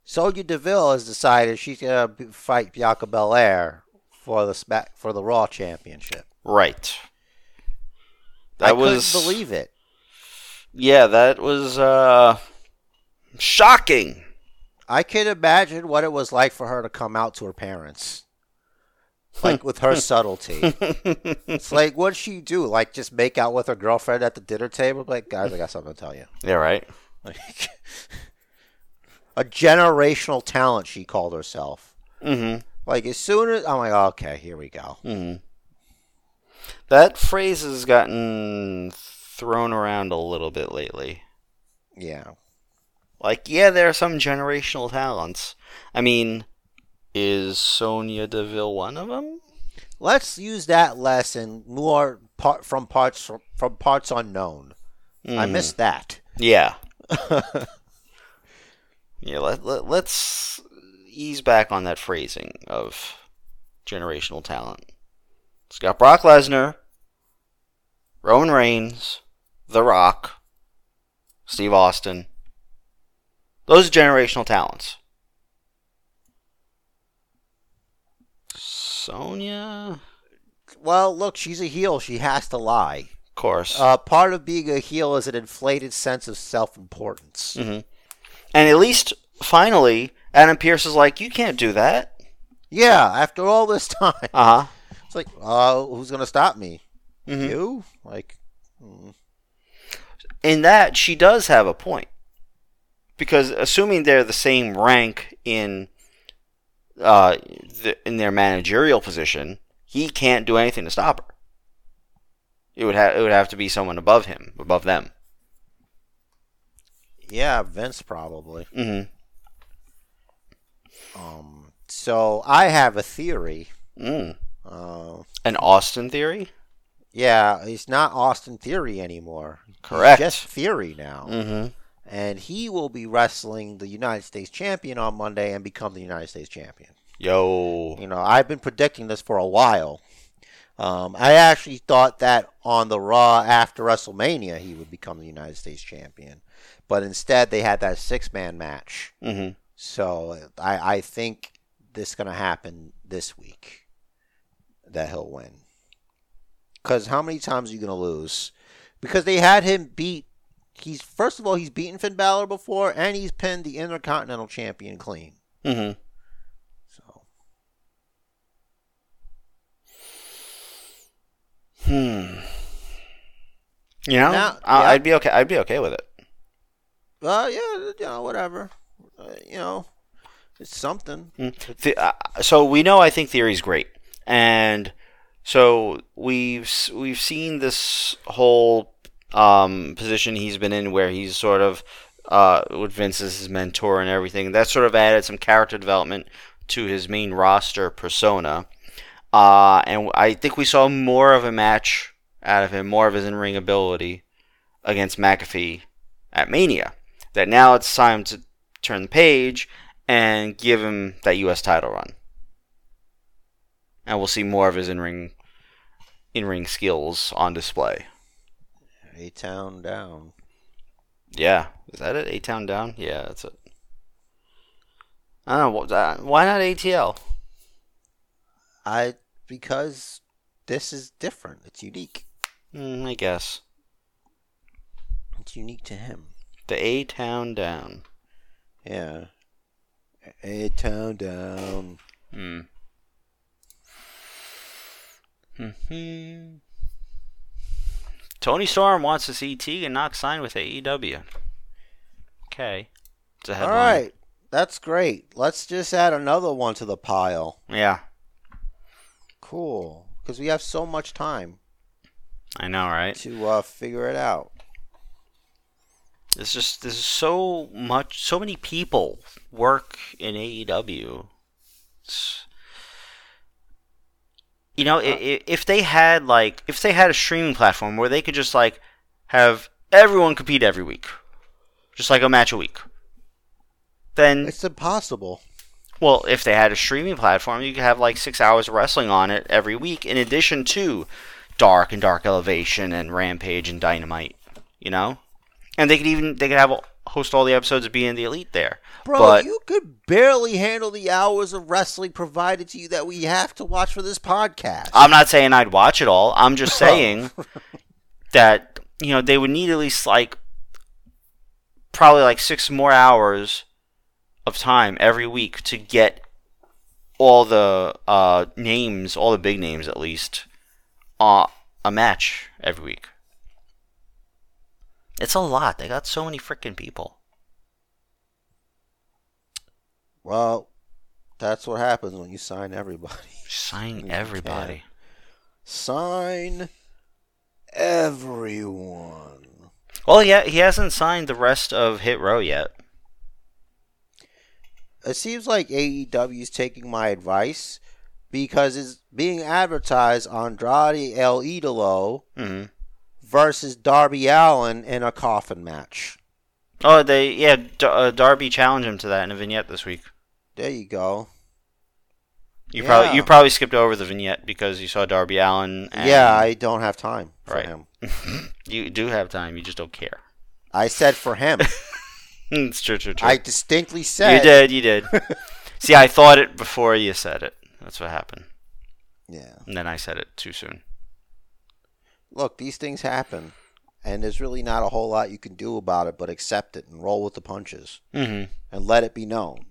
Sonya Deville has decided she's gonna fight Bianca Belair for the Smack for the Raw Championship. Right. I That was couldn't believe it. Yeah, that was uh shocking. I can imagine what it was like for her to come out to her parents, like with her subtlety. It's like, what'd she do? Like, just make out with her girlfriend at the dinner table? Like, guys, I got something to tell you. yeah, right. Like, a generational talent, she called herself. Mhm. Like, as soon as I'm like, okay, here we go. Mhm. That phrase has gotten thrown around a little bit lately. Yeah. Like, yeah, there are some generational talents. I mean, is Sonya Deville one of them? Let's use that lesson more part from parts from parts unknown. I Mhm. missed that. Yeah. yeah, let, let, let's ease back on that phrasing of generational talent. It's got Brock Lesnar, Roman Reigns, The Rock, Steve Austin. Those are generational talents. Sonya? Well, look, she's a heel. She has to lie. Of course. Uh, part of being a heel is an inflated sense of self-importance. hmm And at least, finally, Adam Pearce is like, you can't do that. Yeah, after all this time, Uh huh. it's like, uh, who's gonna stop me? Mhm. You? Like, mm, in that she does have a point because assuming they're the same rank in uh the, in their managerial position he can't do anything to stop her it would have it would have to be someone above him above them yeah, Vince probably. hmm Um, so I have a theory. mm. Uh, an austin theory yeah, it's not Austin Theory anymore. He's Correct. just Theory now. mm-hmm and he will be wrestling the United States champion on Monday and become the United States champion. yo You know, I've been predicting this for a while. Um, I actually thought that on the Raw after WrestleMania he would become the United States champion, but instead they had that six man match. hmm So I, I think this is going to happen this week that he'll win. Because how many times are you going to lose? Because they had him beat. He's first of all he's beaten Finn Balor before, and he's pinned the Intercontinental Champion clean. hmm So hmm you know Now- I- yeah. i'd be okay i'd be okay with it Uh, yeah, you know, whatever. Uh, you know, it's something. The, uh, so we know I think Theory's great, and so we've we've seen this whole um, position he's been in where he's sort of uh, with Vince as his mentor and everything. That sort of added some character development to his main roster persona, uh, and I think we saw more of a match out of him, more of his in-ring ability against McAfee at Mania. That now it's time to turn the page and give him that U.S. title run. And we'll see more of his in-ring in-ring skills on display. A town down. Yeah, is that it? A Town Down? Yeah, that's it. I don't know. what- uh, Why not ATL? I because this is different. It's unique. Mm, I guess It's unique to him. the A Town Down. Yeah. A town down. Hmm. Hmm. Toni Storm wants to see Tegan Nox sign with AEW. Okay. It's a headline. right. That's great. Let's just add another one to the pile. Yeah, Cool. Because we have so much time I know, right? to uh, figure it out. There's just there's so much, so many people work in AEW. It's, you know, uh, i i if they had like if they had a streaming platform where they could just like have everyone compete every week, just like a match a week, then It's impossible. well, if they had a streaming platform, you could have like six hours of wrestling on it every week, in addition to Dark and Dark Elevation and Rampage and Dynamite. You know, and they could even they could have host all the episodes of being the Elite there. Bro, but you could barely handle the hours of wrestling provided to you that we have to watch for this podcast. I'm not saying I'd watch it all. I'm just saying that you know they would need at least like probably like six more hours of time every week to get all the uh, names, all the big names at least, uh, a match every week. It's a lot. They got so many freaking people. Well, that's what happens when you sign everybody. Sign You everybody. Sign everyone. Well, yeah, he hasn't signed the rest of Hit Row yet. It seems like AEW is taking my advice because it's being advertised Andrade El Idolo hmm versus Darby Allin in a coffin match. Oh, they yeah. D- uh, Darby challenged him to that in a vignette this week. There you go. You Yeah. probably you probably skipped over the vignette because you saw Darby Allin. And yeah, I don't have time for Right. him. you do have time. You just don't care. I said for him. it's true, true, true. I distinctly said. you did, you did. See, I thought it before you said it. That's what happened. Yeah. And then I said it too soon. Look, these things happen, and there's really not a whole lot you can do about it but accept it and roll with the punches Mm-hmm. and let it be known.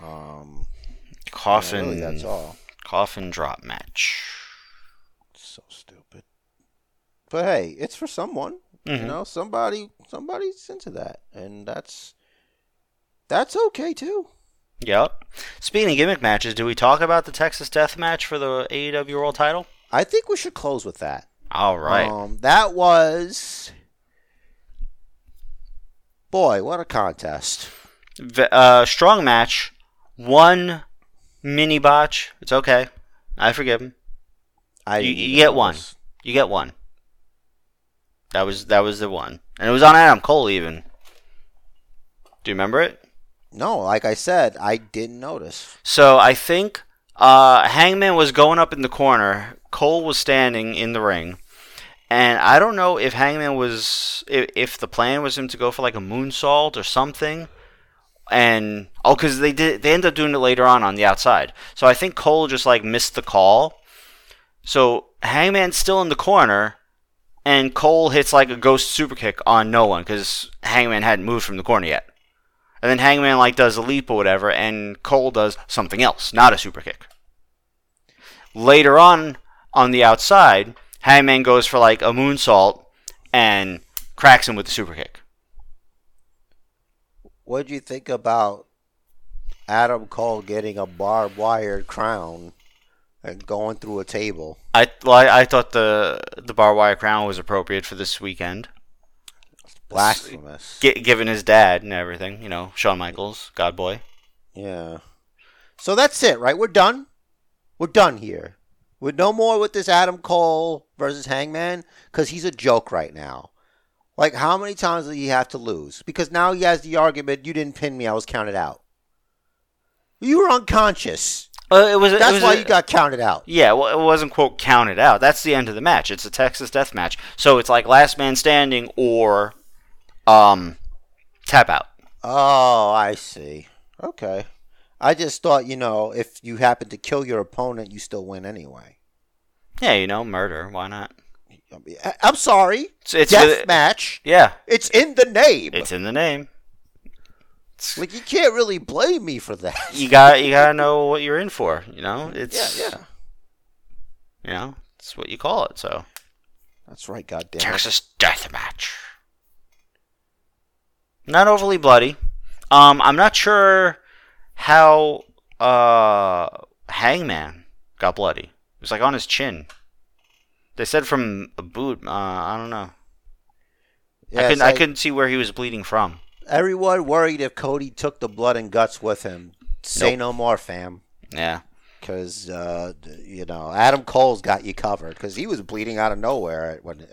Um, yeah, Coffin. really, that's all. Coffin drop match. So stupid. But hey, it's for someone. You Mhm. know, somebody somebody's into that, and that's that's okay too. Yep. Speaking of gimmick matches, do we talk about the Texas Death Match for the AEW World Title? I think we should close with that. All right. Um, that was. Boy, what a contest! V- uh, strong match. One mini botch. It's okay. I forgive him. I You, you get one. You get one. That was that was the one, and it was on Adam Cole even. Do you remember it? No, like I said, I didn't notice. So I think uh, Hangman was going up in the corner. Cole was standing in the ring, and I don't know if Hangman was if, if the plan was him to go for like a moonsault or something. And oh, because they did they end up doing it later on on the outside. So I think Cole just like missed the call. So Hangman's still in the corner, and Cole hits like a ghost super kick on no one because Hangman hadn't moved from the corner yet. And then Hangman like does a leap or whatever, and Cole does something else, not a super kick. Later on, on the outside, Hangman goes for like a moonsault and cracks him with the super kick. What'd you think about Adam Cole getting a barbed wire crown and going through a table? I well, I, I thought the the barbed wire crown was appropriate for this weekend, Blasphemous. G- given his dad and everything. You know, Shawn Michaels, God boy. Yeah. So that's it, right? We're done. We're done here. We're no more with this Adam Cole versus Hangman because he's a joke right now. Like, how many times do you have to lose? Because now he has the argument, you didn't pin me, I was counted out. You were unconscious. Uh, it was. it That's was why a- you got counted out. Yeah, well, it wasn't quote counted out. That's the end of the match. It's a Texas death match, so it's like last man standing or um tap out. Oh, I see. Okay. I just thought, you know, if you happen to kill your opponent, you still win anyway. Yeah, you know, murder. Why not? I'm sorry. It's, it's Death match. yeah, It's in the name. it's in the name. It's- Like you can't really blame me for that. you got you gotta know what you're in for. You know, it's yeah, yeah. You know, it's what you call it. So That's right, goddamn. it. Texas death match. Not overly bloody. Um, I'm not sure how uh Hangman got bloody. It was like on his chin. They said from a boot. Uh, I don't know. Yeah, I couldn't. I couldn't see where he was bleeding from. Everyone worried if Cody took the blood and guts with him. Say Nope. no more, fam. Yeah. Because uh, you know Adam Cole's got you covered because he was bleeding out of nowhere at, when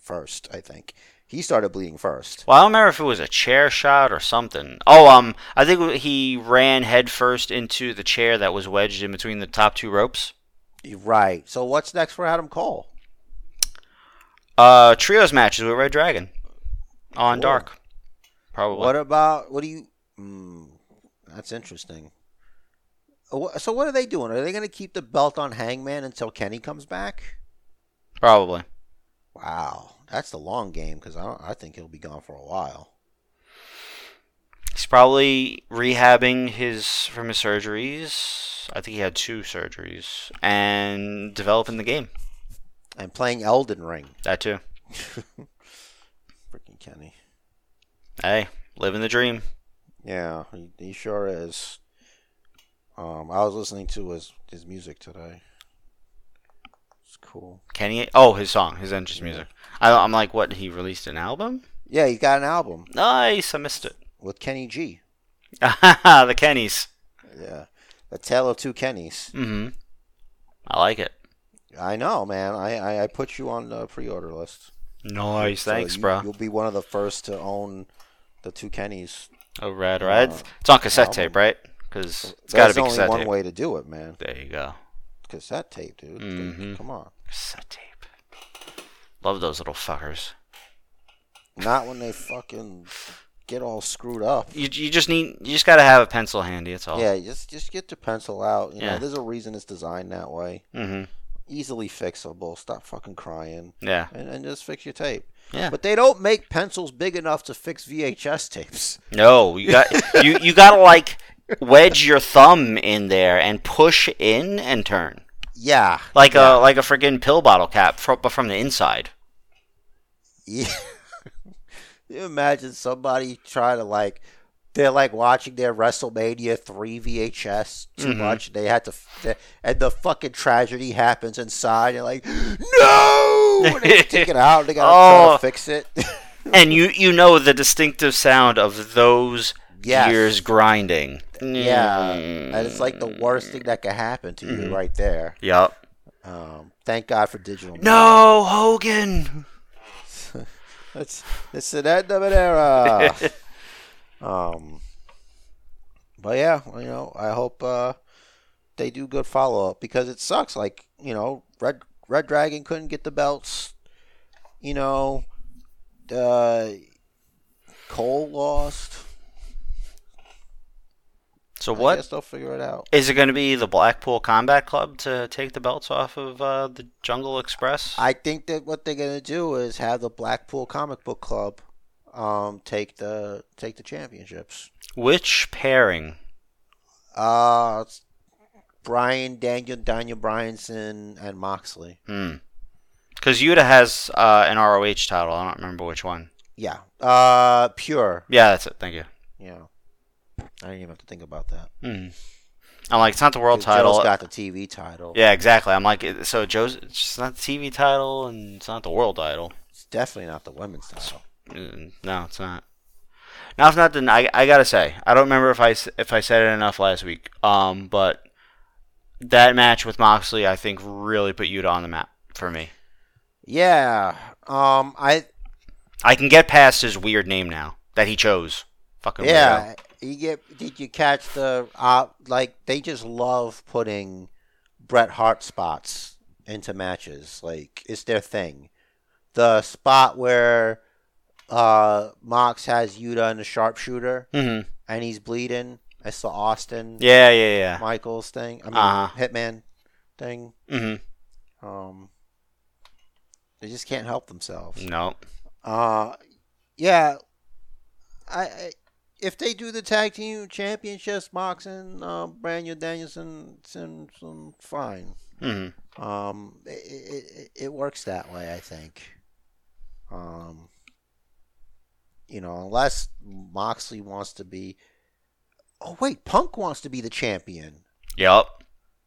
first. I think he started bleeding first. Well, I don't remember if it was a chair shot or something. Oh, um, I think he ran headfirst into the chair that was wedged in between the top two ropes. You're Right. So what's next for Adam Cole? Uh, trios matches with Red Dragon on. Dark. Probably. What about what do you? Mm, that's interesting. Uh, So what are they doing? Are they going to keep the belt on Hangman until Kenny comes back? Probably. Wow, that's the long game because I, don't- I think he'll be gone for a while. He's probably rehabbing his from his surgeries. I think he had two surgeries and developing the game. And playing Elden Ring. That too. Freaking Kenny. Hey, living the dream. Yeah, he, he sure is. Um, I was listening to his his music today. It's cool. Kenny. Oh, his song, his entrance music. I, I'm like, what? He released an album? Yeah, he's got an album Nice. I missed it. With Kenny G. the Kennys. Yeah, the tale of two Kennys. Mm-hmm. I like it. I know, man. I, I, I put you on the pre-order list. Nice. So Thanks, you, bro. You'll be one of the first to own the two Kennys. Oh, red, red. Uh, It's on cassette album. tape, right? Because it's got to be only cassette one tape. way to do it, man. There you go. Cassette tape, dude. Mhm. Come on. Cassette tape. Love those little fuckers. Not when they fucking get all screwed up. You, you just need you just gotta have a pencil handy. That's all. Yeah, just just get your pencil out. You Yeah. know, there's a reason it's designed that way. Mm-hmm. Easily fixable. Stop fucking crying Yeah. and, and just fix your tape. Yeah. But they don't make pencils big enough to fix VHS tapes. No, you got you you gotta like wedge your thumb in there and push in and turn Yeah. like yeah. a like a freaking pill bottle cap, fro- but from the inside. Yeah. you imagine somebody trying to like they're like watching their WrestleMania three VHS too Mhm. much. They had to, and the fucking tragedy happens inside. You're like, no! And they take it out. They gotta try Oh. to fix it. And you you know the distinctive sound of those Yes. gears grinding. yeah, and it's like the worst thing that could happen to you Mhm. right there. Yep. Um, thank God for digital. media. No, Hogan. It's it's an end of an era. um, but yeah, you know, I hope uh, they do good follow up because it sucks. Like you know, Red Red Dragon couldn't get the belts. You know, uh, Cole lost. So I what guess they'll figure it out. is it going to be? The Blackpool Combat Club to take the belts off of uh, the Jungle Express? I think that what they're gonna do is have the Blackpool Comic Book Club um, take the take the championships. Which pairing? Uh, Brian Daniel Daniel Bryanson and Moxley. Hmm. Because Yuta has uh, an ROH title. I don't remember which one. Yeah. Uh, pure. Yeah, that's it. Thank you. Yeah. I didn't even have to think about that. Hmm. I'm like, it's not the world title. Joe's got the TV title. yeah, exactly. I'm like, so Joe's it's not the TV title and it's not the world title. It's definitely not the women's title. Mm, No, it's not. Now, if not, then I, I gotta say, I don't remember if I if I said it enough last week. Um, but that match with Moxley, I think, really put Yuta on the map for me. Yeah. Um. I. I can get past his weird name now that he chose. Fucking weirdo. You get? Did you catch the? Uh. Like they just love putting Bret Hart spots into matches. Like it's their thing. The spot where uh Mox has Yuta in the sharpshooter Mm-hmm. and he's bleeding. I saw Austin Yeah, yeah, yeah. Michaels thing. I mean Uh-huh. Hitman thing. Mm-hmm. Um. They just can't help themselves. No. Uh, yeah. I, I if they do the tag team championships, Mox and uh, Brandon Danielson, Simpson, fine. Mm-hmm. Um, it, it, it- it works that way, I think. Um, you know, unless Moxley wants to be. Oh wait, Punk wants to be the champion. Yep.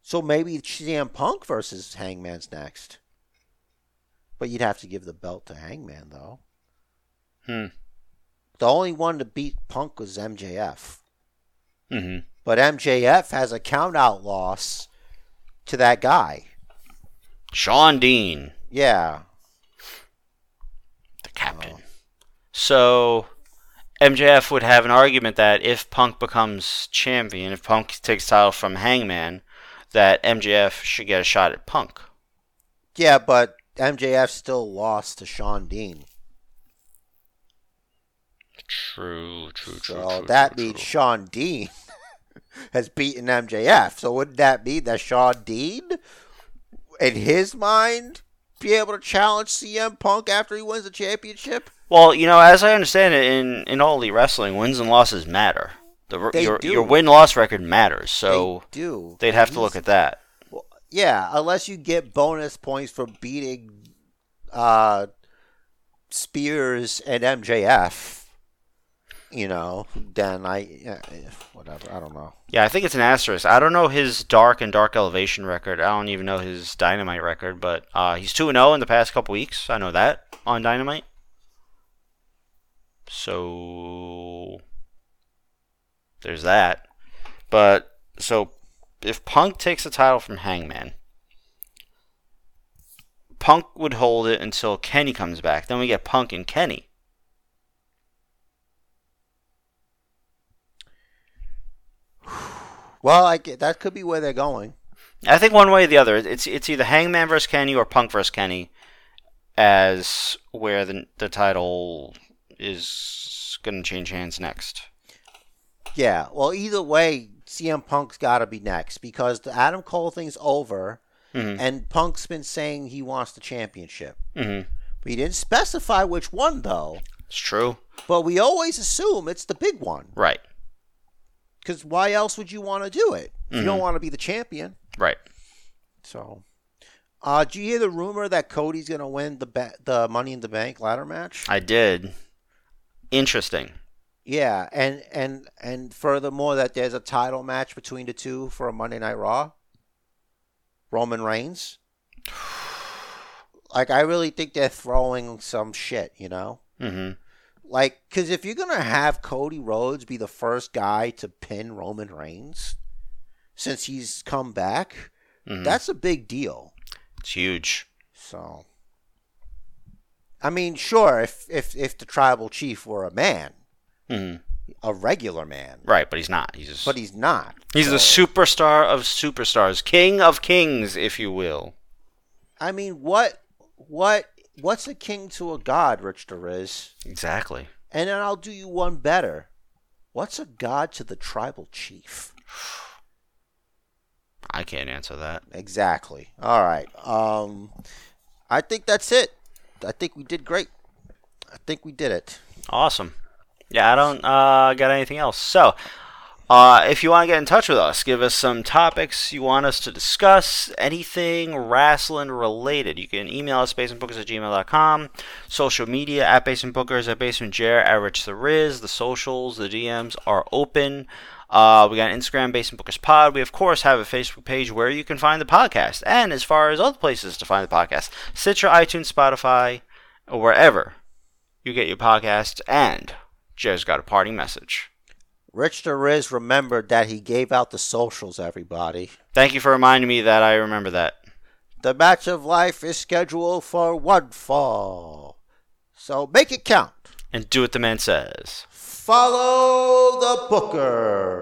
So maybe CM Punk versus Hangman's next. But you'd have to give the belt to Hangman, though. Hmm. The only one to beat Punk was MJF. Mm-hmm. But MJF has a count-out loss to that guy. Shawn Dean, Yeah. the captain. So MJF would have an argument that if Punk becomes champion, if Punk takes title from Hangman, that MJF should get a shot at Punk. Yeah, but MJF still lost to Shawn Dean. True, true, true. So true, that true, means true. Shawn Dean has beaten MJF. So wouldn't that mean that Shawn Dean, in his mind, be able to challenge CM Punk after he wins the championship? Well, you know, as I understand it, in in all elite wrestling, wins and losses matter. The They your do. your win loss record matters. So they do. they'd have to look at that. Yeah, unless you get bonus points for beating uh, Spears and MJF, you know, then I whatever. I don't know. Yeah, I think it's an asterisk. I don't know his dark and dark elevation record. I don't even know his dynamite record, but uh, he's two and zero in the past couple weeks. I know that on dynamite. So there's that. But so if Punk takes the title from Hangman, Punk would hold it until Kenny comes back. Then we get Punk and Kenny. Well, I get, that could be where they're going. I think one way or the other. It's it's either Hangman versus Kenny or Punk versus Kenny, as where the the title is going to change hands next. Yeah. Well, either way, CM Punk's got to be next because the Adam Cole thing's over, Mhm. and Punk's been saying he wants the championship. hmm But he didn't specify which one, though. It's true, But we always assume it's the big one. right? Because why else would you want to do it? If You don't Mhm. want to be the champion. Right. So, uh, do you hear the rumor that Cody's going to win the ba- the Money in the Bank ladder match? I did. Interesting. Yeah, and and and furthermore, that there's a title match between the two for a Monday Night Raw. Roman Reigns. Like, I really think they're throwing some shit, you know. hmm Like, because if you're gonna have Cody Rhodes be the first guy to pin Roman Reigns since he's come back, hmm that's a big deal. It's huge. So, I mean, sure, if if if the tribal chief were a man, hmm a regular man, Right, but he's not. He's just, but he's not. he's the superstar of superstars, king of kings, if you will. I mean, what what what's a king to a god, Rich the Riz? Exactly. And then I'll do you one better. What's a god to the tribal chief? I can't answer that. Exactly. All right. Um, I think that's it. I think we did great. I think we did it. Awesome. Yeah, I don't uh, got anything else. So, Uh, if you want to get in touch with us, give us some topics you want us to discuss, anything wrestling related. You can email us basementbookers at gmail.com, social media at basementbookers, at basementjer, at rich the riz. The socials, the DMs are open. Uh, we got Instagram, Basement Bookers Pod. We, of course, have a Facebook page where you can find the podcast. And as far as other places to find the podcast, Stitcher, iTunes, Spotify, or wherever you get your podcast. And Jer's got a parting message. Rich the Riz remembered that he gave out the socials, everybody. Thank you for reminding me that I remember that. The match of life is scheduled for one fall. So make it count. And do what the man says. Follow the Bookers.